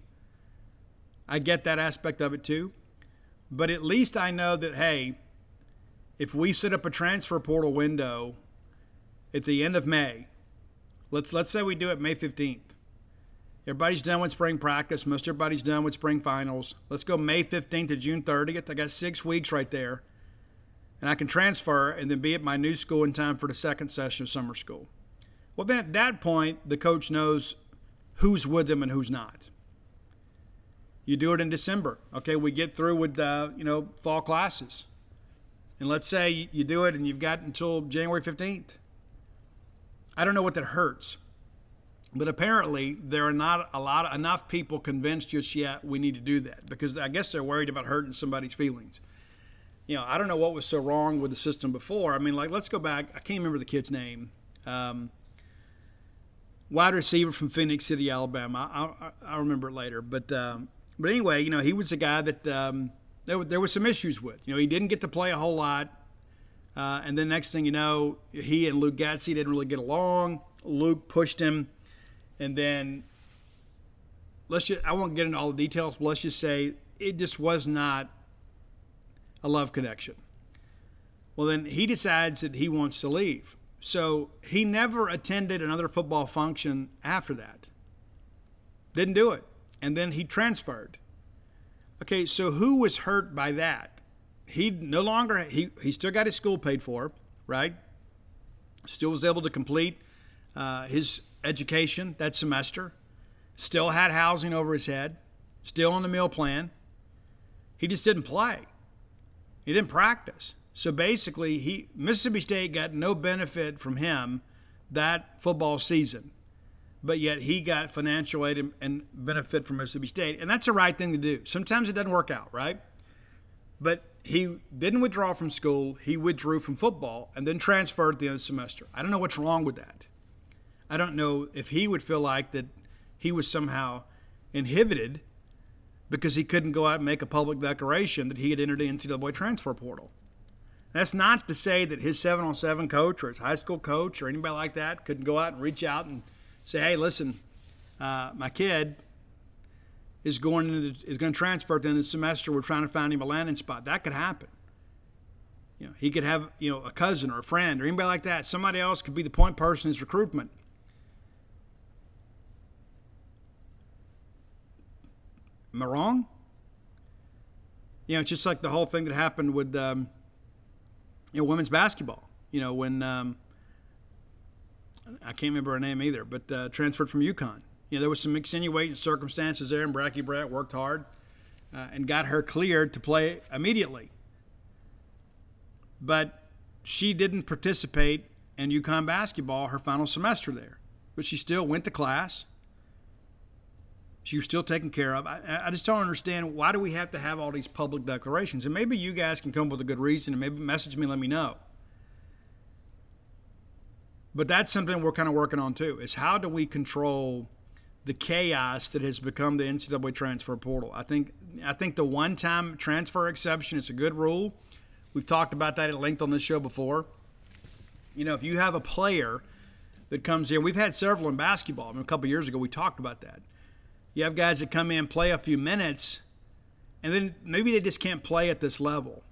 I get that aspect of it too, but at least I know that hey, if we set up a transfer portal window at the end of May, let's let's say we do it May 15th. Everybody's done with spring practice. Most everybody's done with spring finals. Let's go May 15th to June 30th. I got six weeks right there. And I can transfer and then be at my new school in time for the second session of summer school. Well, then at that point, the coach knows who's with them and who's not. You do it in December. Okay, we get through with uh, you know fall classes, and let's say you do it and you've got until January 15th. I don't know what that hurts. But apparently, there are not a lot of, enough people convinced just yet we need to do that because I guess they're worried about hurting somebody's feelings. You know, I don't know what was so wrong with the system before. I mean, like, let's go back. I can't remember the kid's name. Um, wide receiver from Phenix City, Alabama. I, I, I remember it later. But um, but anyway, you know, he was a guy that um, there, there was some issues with. You know, he didn't get to play a whole lot. Uh, and then next thing you know, he and Luke Getsy didn't really get along. Luke pushed him and then let's just, I won't get into all the details, but let's just say it just was not a love connection. Well, then he decides that he wants to leave. So he never attended another football function after that. Didn't do it. And then he transferred. Okay, so who was hurt by that? He no longer, he, he still got his school paid for, right? Still was able to complete uh, his education that semester, still had housing over his head, still on the meal plan. He just didn't play. He didn't practice. So basically, he Mississippi State got no benefit from him that football season, but yet he got financial aid and benefit from Mississippi State, and that's the right thing to do. Sometimes it doesn't work out, right? But he didn't withdraw from school. He withdrew from football and then transferred at the end of the semester. I don't know what's wrong with that. I don't know if he would feel like that he was somehow inhibited because he couldn't go out and make a public declaration that he had entered the NCAA transfer portal. That's not to say that his 7 on 7 coach or his high school coach or anybody like that couldn't go out and reach out and say, hey, listen, uh, my kid is going into, is going to transfer at the end of the semester. We're trying to find him a landing spot. That could happen. You know, he could have you know a cousin or a friend or anybody like that. Somebody else could be the point person in his recruitment. Am I wrong? You know, it's just like the whole thing that happened with um, you know women's basketball. You know, when um, I can't remember her name either, but uh, transferred from UConn. You know, there was some extenuating circumstances there, and Bracky Brett worked hard uh, and got her cleared to play immediately. But she didn't participate in UConn basketball her final semester there, but she still went to class she was still taken care of. I, I, just don't understand why do we have to have all these public declarations? And maybe you guys can come up with a good reason and maybe message me, let me know. But that's something we're kind of working on too. Is how do we control the chaos that has become the NCAA transfer portal? I think I think the one-time transfer exception is a good rule. We've talked about that at length on this show before. You know, if you have a player that comes in, we've had several in basketball. I mean, a couple years ago, we talked about that you have guys that come in, play a few minutes, and then maybe they just can't play at this level.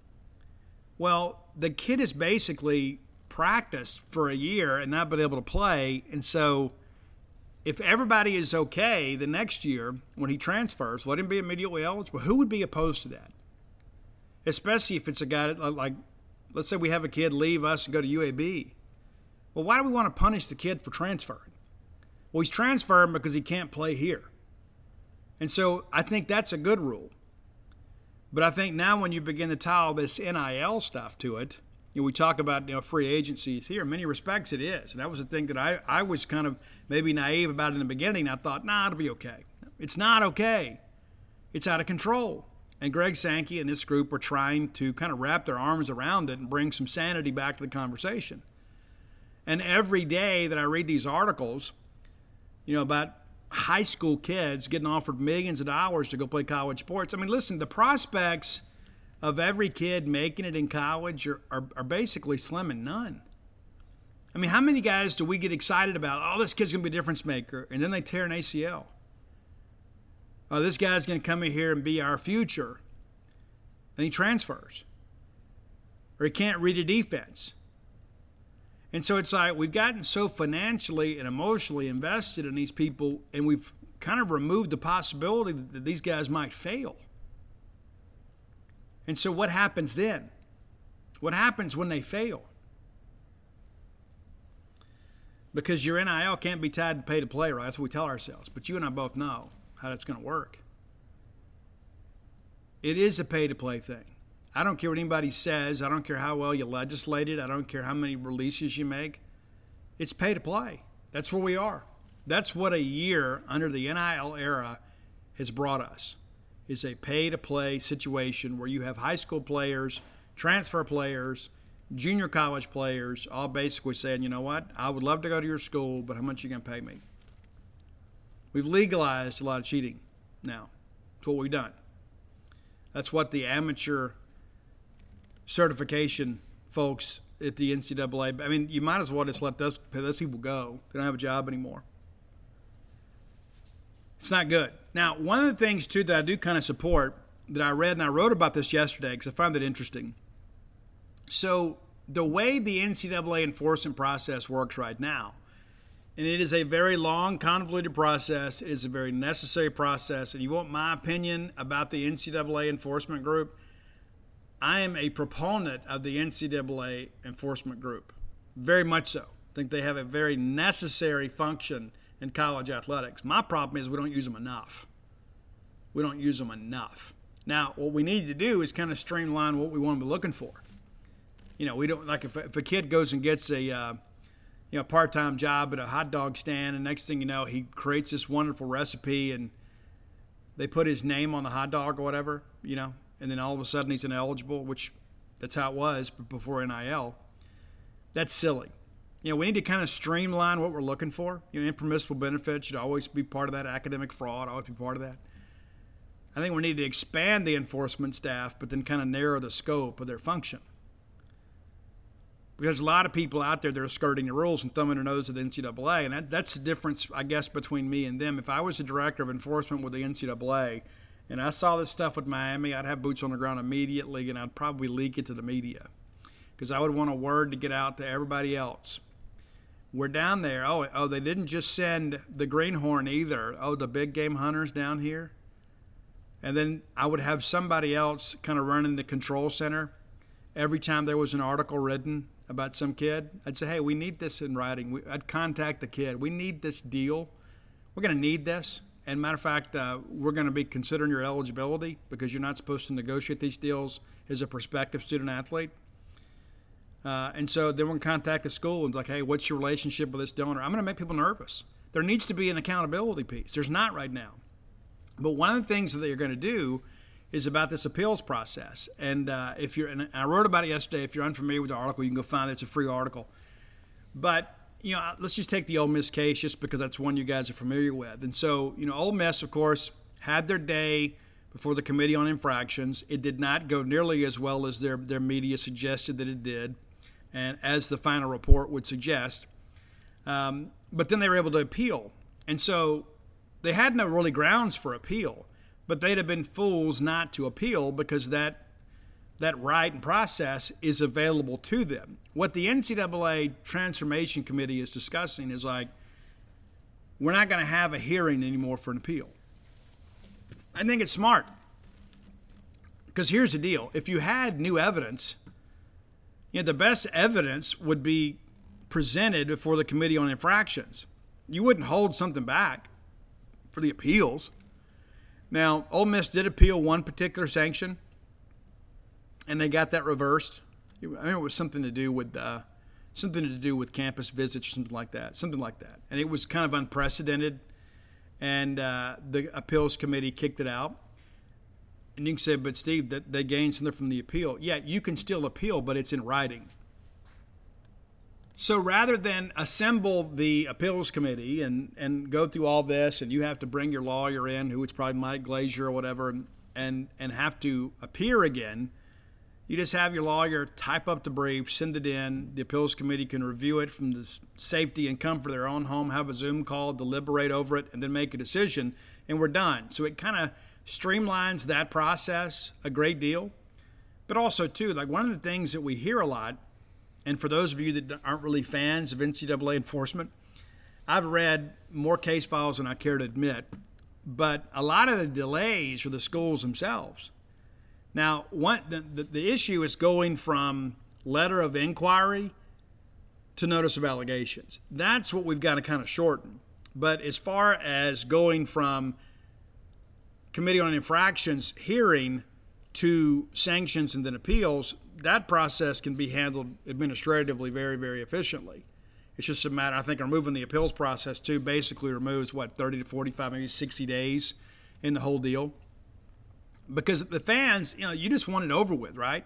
Well, the kid is basically practiced for a year and not been able to play. And so, if everybody is okay the next year when he transfers, let him be immediately eligible. Who would be opposed to that? Especially if it's a guy that, like, let's say we have a kid leave us and go to UAB. Well, why do we want to punish the kid for transferring? Well, he's transferring because he can't play here. And so I think that's a good rule. But I think now when you begin to tie all this NIL stuff to it, you know, we talk about you know, free agencies here. In many respects, it is. And that was the thing that I, I was kind of maybe naive about in the beginning. I thought, nah, it'll be okay. It's not okay. It's out of control. And Greg Sankey and this group were trying to kind of wrap their arms around it and bring some sanity back to the conversation. And every day that I read these articles, you know, about high school kids getting offered millions of dollars to go play college sports. I mean, listen, the prospects of every kid making it in college are, are, are basically slim and none. I mean, how many guys do we get excited about? Oh, this kid's going to be a difference maker. And then they tear an ACL. Oh, this guy's going to come in here and be our future. And he transfers. or he can't read a defense. And so it's like we've gotten so financially and emotionally invested in these people, and we've kind of removed the possibility that these guys might fail. And so what happens then? What happens when they fail? Because your NIL can't be tied to pay to play, right? That's what we tell ourselves. But you and I both know how that's going to work. It is a pay to play thing. I don't care what anybody says. I don't care how well you legislate it. I don't care how many releases you make. It's pay to play. That's where we are. That's what a year under the NIL era has brought us. Is a pay to play situation where you have high school players, transfer players, junior college players all basically saying, you know what, I would love to go to your school, but how much are you going to pay me? We've legalized a lot of cheating now. That's what we've done. That's what the amateur certification folks at the NCAA. I mean, you might as well just let those those people go. They don't have a job anymore. It's not good. Now, one of the things too that I do kind of support that I read and I wrote about this yesterday because I find it interesting. So the way the NCAA enforcement process works right now, and it is a very long, convoluted process. It is a very necessary process. And you want my opinion about the NCAA enforcement group? I am a proponent of the NCAA enforcement group, very much so. I think they have a very necessary function in college athletics. My problem is we don't use them enough. We don't use them enough. Now, what we need to do is kind of streamline what we want to be looking for. You know, we don't like if, if a kid goes and gets a uh, you know part-time job at a hot dog stand, and next thing you know, he creates this wonderful recipe, and they put his name on the hot dog or whatever. You know, and then all of a sudden he's ineligible, which that's how it was before NIL. That's silly. You know, we need to kind of streamline what we're looking for. You know, impermissible benefits should always be part of that. Academic fraud always be part of that. I think we need to expand the enforcement staff, but then kind of narrow the scope of their function. Because a lot of people out there that are skirting the rules and thumbing their nose at the NCAA, and that, that's the difference, I guess, between me and them. If I was a director of enforcement with the NCAA, and I saw this stuff with Miami, I'd have boots on the ground immediately, and I'd probably leak it to the media because I would want a word to get out to everybody else. We're down there. Oh, oh, they didn't just send the greenhorn either. Oh, the big game hunters down here. And then I would have somebody else kind of running the control center. Every time there was an article written about some kid, I'd say, hey, we need this in writing. I'd contact the kid. We need this deal. We're going to need this. And matter of fact, uh, we're going to be considering your eligibility because you're not supposed to negotiate these deals as a prospective student athlete. Uh, and so then to contact the school and it's like, hey, what's your relationship with this donor? I'm going to make people nervous. There needs to be an accountability piece. There's not right now. But one of the things that you're going to do is about this appeals process. And uh, if you're, and I wrote about it yesterday. If you're unfamiliar with the article, you can go find it. It's a free article. But you know, let's just take the Ole Miss case just because that's one you guys are familiar with. And so, you know, Ole Miss, of course, had their day before the Committee on Infractions. It did not go nearly as well as their, their media suggested that it did, and as the final report would suggest. Um, but then they were able to appeal. And so they had no really grounds for appeal, but they'd have been fools not to appeal because that that right and process is available to them. What the NCAA Transformation Committee is discussing is like, we're not going to have a hearing anymore for an appeal. I think it's smart. Because here's the deal if you had new evidence, you know, the best evidence would be presented before the Committee on Infractions. You wouldn't hold something back for the appeals. Now, Ole Miss did appeal one particular sanction and they got that reversed. I mean, it was something to do with uh, something to do with campus visits or something like that, something like that. And it was kind of unprecedented, and uh, the appeals committee kicked it out. And you can say, but Steve, that they gained something from the appeal. Yeah, you can still appeal, but it's in writing. So rather than assemble the appeals committee and, and go through all this, and you have to bring your lawyer in, who is probably Mike Glazier or whatever, and, and, and have to appear again, you just have your lawyer type up the brief, send it in. The appeals committee can review it from the safety and comfort of their own home, have a Zoom call, deliberate over it, and then make a decision, and we're done. So it kind of streamlines that process a great deal. But also, too, like one of the things that we hear a lot, and for those of you that aren't really fans of NCAA enforcement, I've read more case files than I care to admit, but a lot of the delays are the schools themselves. Now, one, the, the, the issue is going from letter of inquiry to notice of allegations. That's what we've got to kind of shorten. But as far as going from committee on infractions hearing to sanctions and then appeals, that process can be handled administratively very, very efficiently. It's just a matter, I think, removing the appeals process too basically removes what, 30 to 45, maybe 60 days in the whole deal. Because the fans, you know, you just want it over with, right?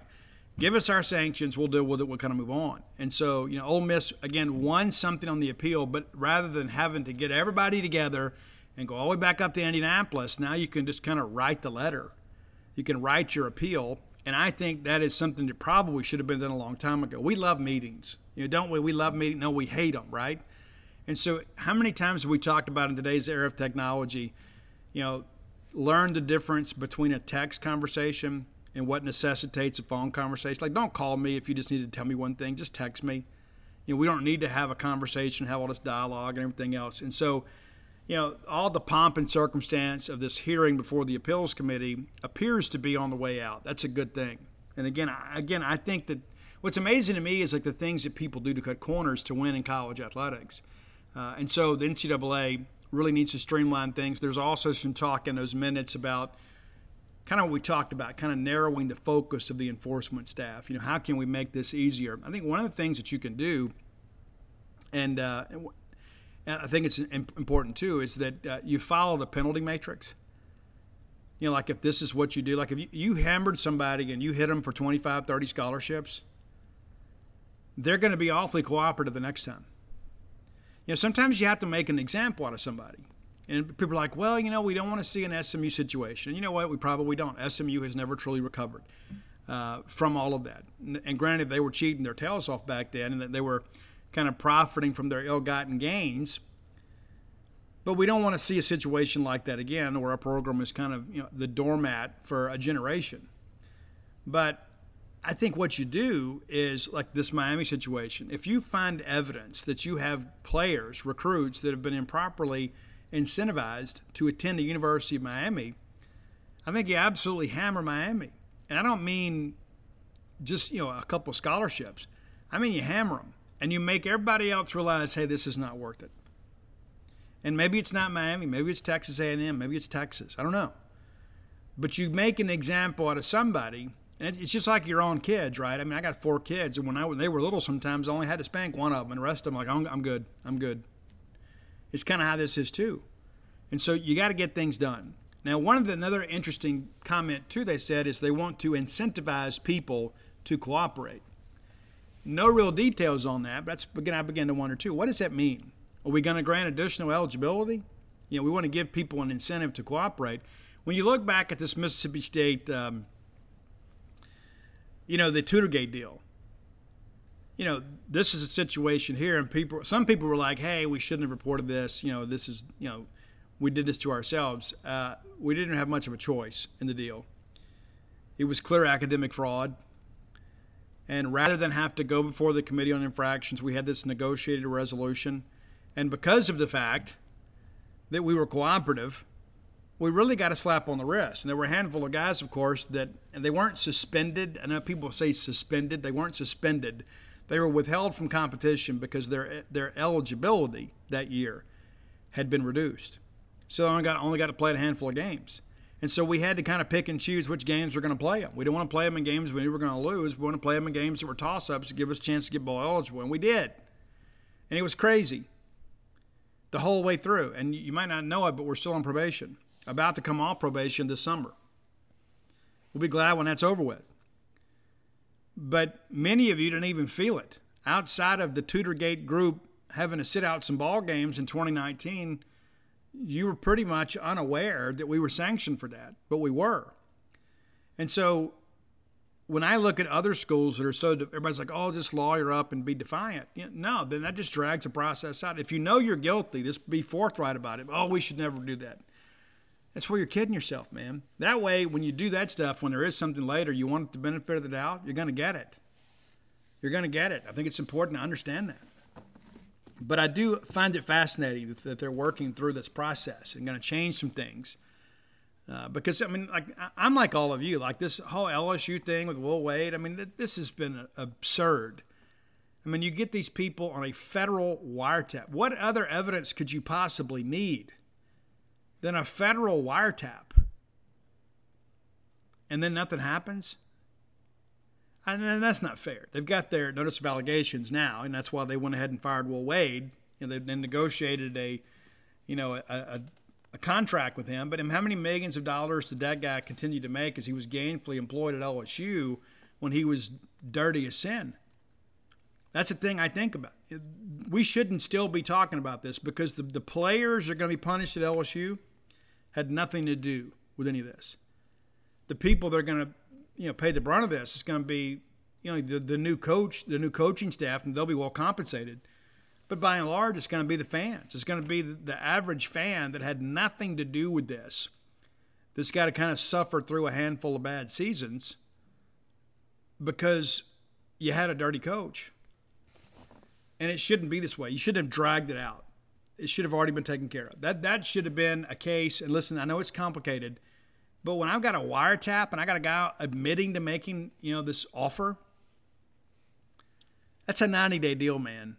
Give us our sanctions, we'll deal with it, we'll kind of move on. And so, you know, Ole Miss, again, won something on the appeal, but rather than having to get everybody together and go all the way back up to Indianapolis, now you can just kind of write the letter. You can write your appeal. And I think that is something that probably should have been done a long time ago. We love meetings. You know, don't we? We love meetings. No, we hate them, right? And so, how many times have we talked about in today's era of technology, you know, learn the difference between a text conversation and what necessitates a phone conversation? Like, don't call me if you just need to tell me one thing. Just text me. You know, we don't need to have a conversation, have all this dialogue and everything else. And so, you know, all the pomp and circumstance of this hearing before the appeals committee appears to be on the way out. That's a good thing. And again, I, again, I think that what's amazing to me is like the things that people do to cut corners to win in college athletics. Uh, and so the NCAA really needs to streamline things. There's also some talk in those minutes about kind of what we talked about, kind of narrowing the focus of the enforcement staff. You know, how can we make this easier? I think one of the things that you can do, and uh, and I think it's important too, is that uh, you follow the penalty matrix. You know, like if this is what you do, like if you, you hammered somebody and you hit them for 25, 30 scholarships, they're going to be awfully cooperative the next time. You know, sometimes you have to make an example out of somebody. And people are like, well, you know, we don't want to see an SMU situation. And you know what? We probably don't. SMU has never truly recovered uh, from all of that. And granted, they were cheating their tails off back then and they were – kind of profiting from their ill gotten gains. But we don't want to see a situation like that again where our program is kind of you know, the doormat for a generation. But I think what you do is like this Miami situation. If you find evidence that you have players, recruits that have been improperly incentivized to attend the University of Miami, I think you absolutely hammer Miami. And I don't mean just you know a couple scholarships. I mean you hammer them and you make everybody else realize, hey, this is not worth it. And maybe it's not Miami, maybe it's Texas A&M, maybe it's Texas. I don't know. But you make an example out of somebody, and it's just like your own kids, right? I mean, I got four kids, and when I when they were little, sometimes I only had to spank one of them, and the rest of them like, I'm, good, I'm good. It's kind of how this is too, and so you got to get things done. Now, one of the another interesting comment too they said is they want to incentivize people to cooperate. No real details on that, but that's begin I begin to wonder too. What does that mean? Are we going to grant additional eligibility? You know, we want to give people an incentive to cooperate. When you look back at this Mississippi State, um, you know, the Tutorgate deal. You know, this is a situation here, and people, some people were like, "Hey, we shouldn't have reported this." You know, this is, you know, we did this to ourselves. Uh, we didn't have much of a choice in the deal. It was clear academic fraud. And rather than have to go before the Committee on Infractions, we had this negotiated resolution. And because of the fact that we were cooperative, we really got a slap on the wrist. And there were a handful of guys, of course, that and they weren't suspended. I know people say suspended. They weren't suspended. They were withheld from competition because their their eligibility that year had been reduced. So they only got only got to play a handful of games. And so we had to kind of pick and choose which games we're going to play them. We didn't want to play them in games we knew we were going to lose. We want to play them in games that were toss ups to give us a chance to get bowl eligible. And we did. And it was crazy the whole way through. And you might not know it, but we're still on probation, about to come off probation this summer. We'll be glad when that's over with. But many of you didn't even feel it. Outside of the Tutorgate group having to sit out some ball games in 2019, you were pretty much unaware that we were sanctioned for that, but we were. And so when I look at other schools that are so, everybody's like, oh, just lawyer up and be defiant. No, then that just drags the process out. If you know you're guilty, just be forthright about it. Oh, we should never do that. That's where you're kidding yourself, man. That way, when you do that stuff, when there is something later, you want the benefit of the doubt, you're going to get it. You're going to get it. I think it's important to understand that. But I do find it fascinating that they're working through this process and going to change some things. Uh, because I mean, like I'm like all of you, like this whole LSU thing with Will Wade. I mean, this has been absurd. I mean, you get these people on a federal wiretap. What other evidence could you possibly need than a federal wiretap? And then nothing happens? And that's not fair. They've got their notice of allegations now, and that's why they went ahead and fired Will Wade. You know, they then negotiated a, you know, a, a, a contract with him. But how many millions of dollars did that guy continue to make as he was gainfully employed at LSU when he was dirty as sin? That's the thing I think about. We shouldn't still be talking about this because the, the players are going to be punished at LSU had nothing to do with any of this. The people that are going to you know pay the brunt of this is going to be you know the, the new coach, the new coaching staff, and they'll be well compensated. But by and large, it's going to be the fans. It's going to be the, the average fan that had nothing to do with this. This got to kind of suffer through a handful of bad seasons because you had a dirty coach. And it shouldn't be this way. You shouldn't have dragged it out. It should have already been taken care of. That that should have been a case. And listen, I know it's complicated but when I've got a wiretap and I got a guy admitting to making, you know, this offer, that's a 90 day deal, man.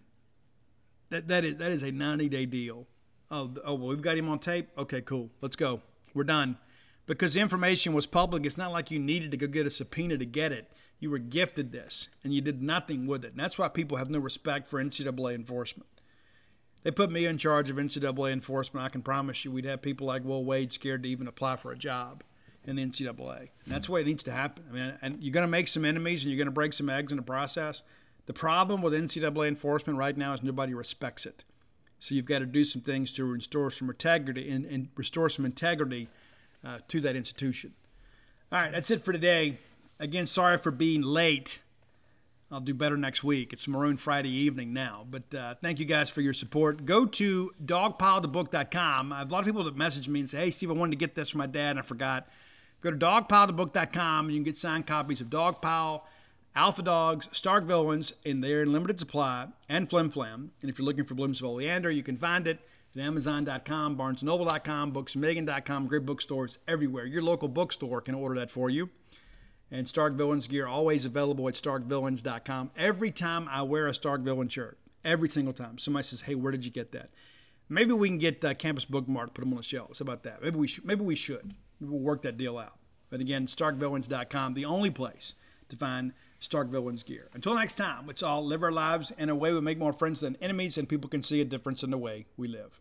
That, that, is, that is a 90 day deal. Oh, oh, well, we've got him on tape. Okay, cool. Let's go. We're done. Because the information was public. It's not like you needed to go get a subpoena to get it. You were gifted this and you did nothing with it. And that's why people have no respect for NCAA enforcement. They put me in charge of NCAA enforcement. I can promise you we'd have people like Will Wade scared to even apply for a job in the NCAA. And that's the way it needs to happen. I mean, and you're going to make some enemies and you're going to break some eggs in the process. The problem with NCAA enforcement right now is nobody respects it. So you've got to do some things to restore some integrity and, and restore some integrity uh, to that institution. All right, that's it for today. Again, sorry for being late. I'll do better next week. It's Maroon Friday evening now. But uh, thank you guys for your support. Go to dogpilethebook.com. I have a lot of people that message me and say, hey, Steve, I wanted to get this for my dad and I forgot. Go to dogpilethebook.com and you can get signed copies of Dogpile, Alpha Dogs, Stark Villains, and they're in limited supply, and Flim Flam. And if you're looking for Blooms of Oleander, you can find it at Amazon.com, BarnesNoble.com, BooksMegan.com, great bookstores everywhere. Your local bookstore can order that for you. And Stark Villains gear always available at StarkVillains.com. Every time I wear a Stark Villain shirt, every single time, somebody says, "Hey, where did you get that?" Maybe we can get uh, Campus Bookmart put them on the shelves. How about that? Maybe we should. Maybe we should we'll work that deal out. But again, StarkVillains.com, the only place to find Stark Villains gear. Until next time, let's all live our lives in a way we make more friends than enemies, and people can see a difference in the way we live.